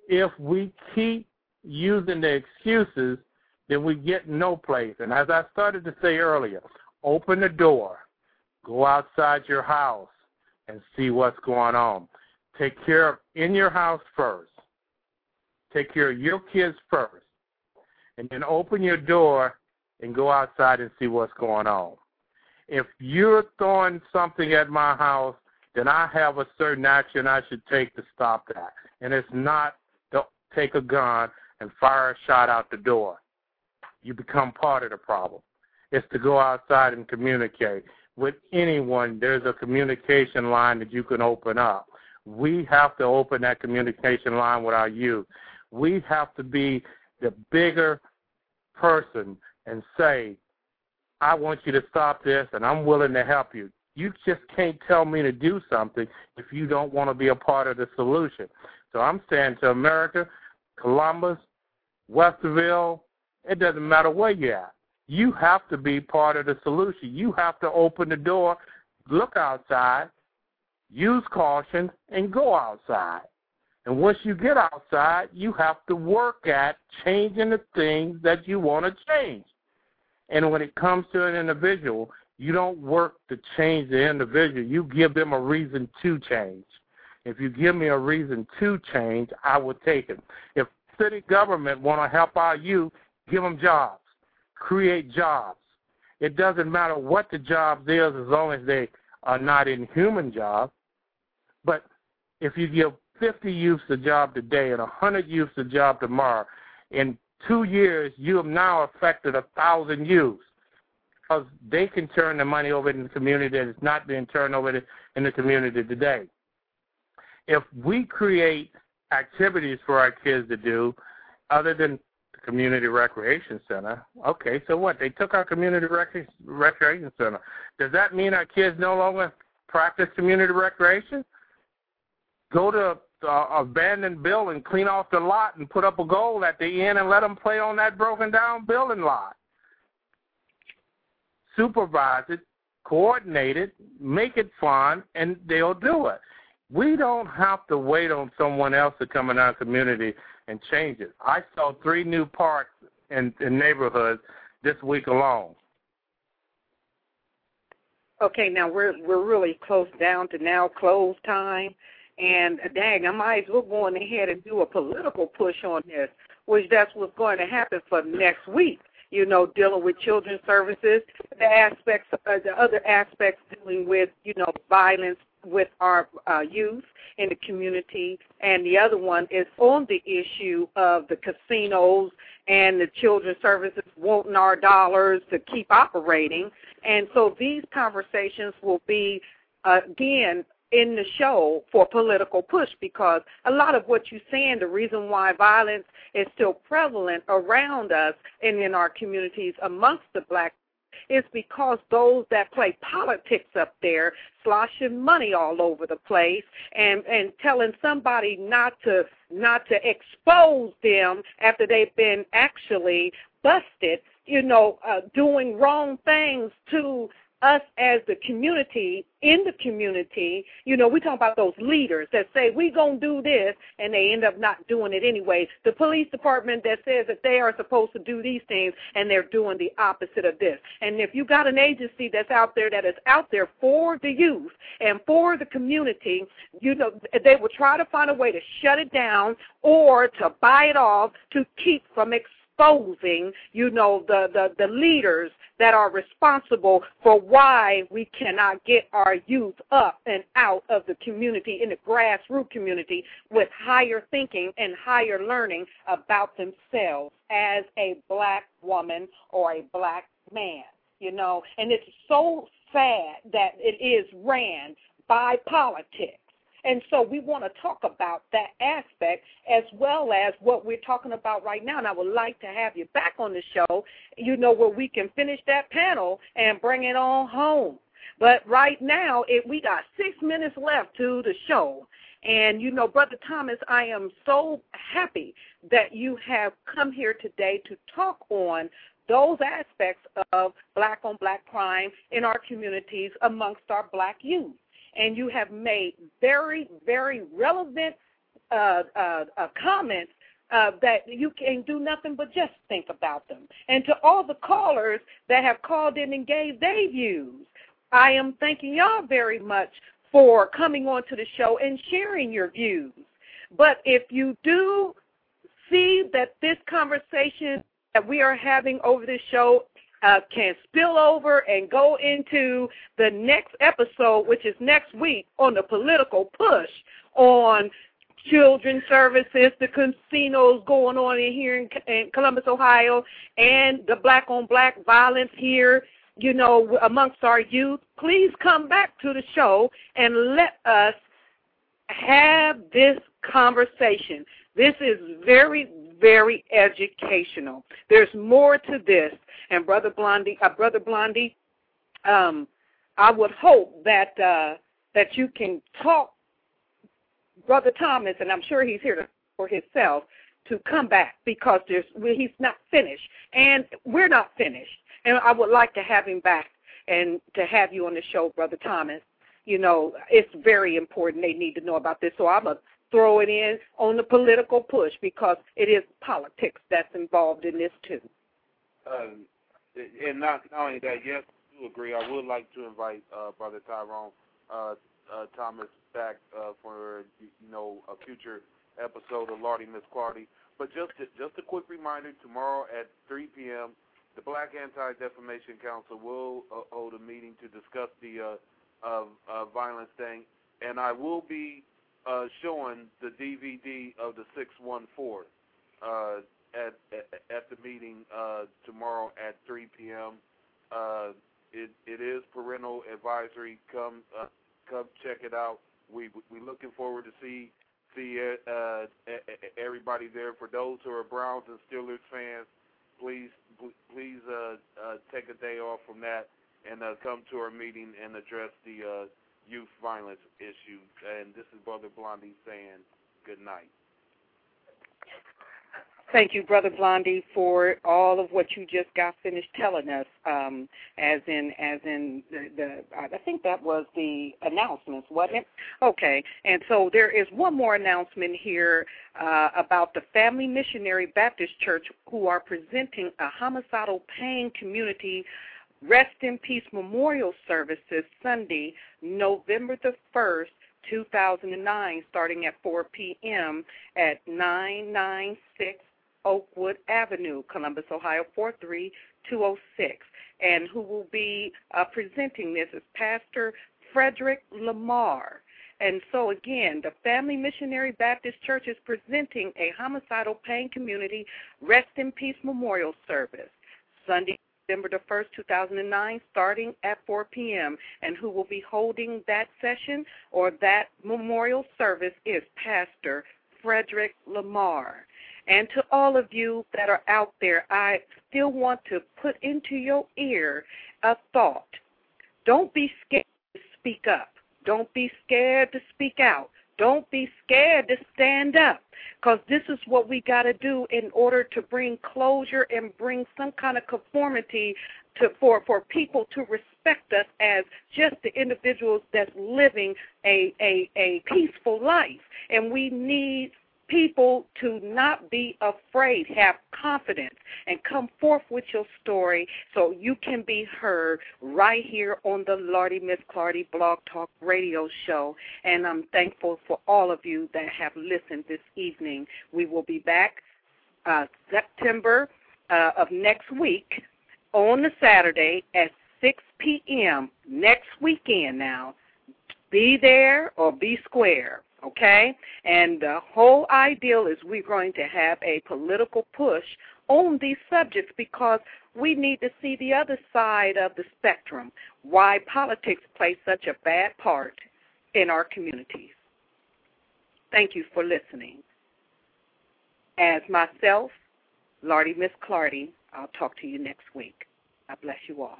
If we keep using the excuses, then we get no place. And as I started to say earlier, open the door, go outside your house and see what's going on. Take care of in your house first. Take care of your kids first. And then open your door and go outside and see what's going on. If you're throwing something at my house, then I have a certain action I should take to stop that. And it's not to take a gun and fire a shot out the door. You become part of the problem. It's to go outside and communicate with anyone. There's a communication line that you can open up. We have to open that communication line with our youth. We have to be the bigger person and say, I want you to stop this and I'm willing to help you. You just can't tell me to do something if you don't want to be a part of the solution. So I'm saying to America, Columbus, Westerville, it doesn't matter where you're at. You have to be part of the solution. You have to open the door, look outside, use caution, and go outside. And once you get outside, you have to work at changing the things that you want to change. And when it comes to an individual, you don't work to change the individual. You give them a reason to change. If you give me a reason to change, I will take it. If city government want to help our youth, give them jobs, create jobs. It doesn't matter what the jobs is as long as they are not inhuman jobs. But if you give 50 youths a job today and 100 youths a job tomorrow, in two years you have now affected a thousand youths because they can turn the money over in the community that is not being turned over in the community today. If we create activities for our kids to do other than the community recreation center, okay, so what? They took our community rec- recreation center. Does that mean our kids no longer practice community recreation? Go to uh, abandoned building, clean off the lot, and put up a goal at the end and let them play on that broken down building lot. Supervise it, coordinate it, make it fun, and they'll do it. We don't have to wait on someone else to come in our community and change it. I saw three new parks in, in neighborhoods this week alone. Okay, now we're we're really close down to now close time. And dang, I might as well go on ahead and do a political push on this, which that's what's going to happen for next week. You know, dealing with children's services, the aspects, uh, the other aspects dealing with, you know, violence with our uh, youth in the community, and the other one is on the issue of the casinos and the children's services wanting our dollars to keep operating. And so these conversations will be, uh, again, in the show for political push because a lot of what you're saying, the reason why violence is still prevalent around us and in our communities amongst the black is because those that play politics up there sloshing money all over the place and and telling somebody not to not to expose them after they've been actually busted you know uh, doing wrong things to us as the community, in the community, you know, we talk about those leaders that say we gonna do this and they end up not doing it anyway. The police department that says that they are supposed to do these things and they're doing the opposite of this. And if you got an agency that's out there that is out there for the youth and for the community, you know, they will try to find a way to shut it down or to buy it off to keep from exposing, you know, the, the, the leaders that are responsible for why we cannot get our youth up and out of the community, in the grassroots community, with higher thinking and higher learning about themselves as a black woman or a black man. You know, and it's so sad that it is ran by politics and so we want to talk about that aspect as well as what we're talking about right now. And I would like to have you back on the show, you know, where we can finish that panel and bring it on home. But right now, we got six minutes left to the show. And, you know, Brother Thomas, I am so happy that you have come here today to talk on those aspects of black on black crime in our communities amongst our black youth and you have made very, very relevant uh, uh, uh, comments uh, that you can do nothing but just think about them. And to all the callers that have called in and gave their views, I am thanking y'all very much for coming on to the show and sharing your views. But if you do see that this conversation that we are having over this show uh, can spill over and go into the next episode, which is next week, on the political push on children's services, the casinos going on in here in, in Columbus, Ohio, and the black on black violence here, you know, amongst our youth, please come back to the show and let us have this conversation. This is very, very educational. There's more to this. And Brother Blondie, uh, Brother Blondie, um, I would hope that uh, that you can talk Brother Thomas, and I'm sure he's here for himself, to come back because there's he's not finished, and we're not finished. And I would like to have him back and to have you on the show, Brother Thomas. You know, it's very important. They need to know about this. So I'm to throw it in on the political push because it is politics that's involved in this too. Um, and not, only that, yes, I do agree. I would like to invite uh, Brother Tyrone uh, uh, Thomas back uh, for you know a future episode of Lardy Miss Clardy. But just just a quick reminder: tomorrow at 3 p.m., the Black Anti-Defamation Council will uh, hold a meeting to discuss the uh, uh, uh, violence thing, and I will be uh, showing the DVD of the 614 uh, at, at the meeting uh, tomorrow at 3 p.m. Uh, it it is parental advisory. Come uh, come check it out. We we looking forward to see see uh, everybody there. For those who are Browns and Steelers fans, please please uh, uh, take a day off from that and uh, come to our meeting and address the uh, youth violence issue. And this is Brother Blondie saying good night. Thank you, Brother Blondie, for all of what you just got finished telling us. Um, as in, as in the, the, I think that was the announcements, wasn't it? Okay. And so there is one more announcement here uh, about the Family Missionary Baptist Church, who are presenting a homicidal pain community Rest in Peace Memorial Services Sunday, November the 1st, 2009, starting at 4 p.m. at 996 Oakwood Avenue, Columbus, Ohio 43206. And who will be uh, presenting this is Pastor Frederick Lamar. And so, again, the Family Missionary Baptist Church is presenting a homicidal pain community Rest in Peace Memorial Service Sunday, December the 1st, 2009, starting at 4 p.m. And who will be holding that session or that memorial service is Pastor Frederick Lamar. And to all of you that are out there, I still want to put into your ear a thought. Don't be scared to speak up. Don't be scared to speak out. Don't be scared to stand up because this is what we got to do in order to bring closure and bring some kind of conformity to for for people to respect us as just the individuals that's living a a a peaceful life. And we need people to not be afraid, have confidence, and come forth with your story so you can be heard right here on the Lardy Miss Clardy Blog Talk radio show. And I'm thankful for all of you that have listened this evening. We will be back uh, September uh, of next week on the Saturday at 6 p.m. next weekend now. Be there or be square okay? And the whole ideal is we're going to have a political push on these subjects because we need to see the other side of the spectrum, why politics plays such a bad part in our communities. Thank you for listening. As myself, Lardy Miss Clardy, I'll talk to you next week. I bless you all.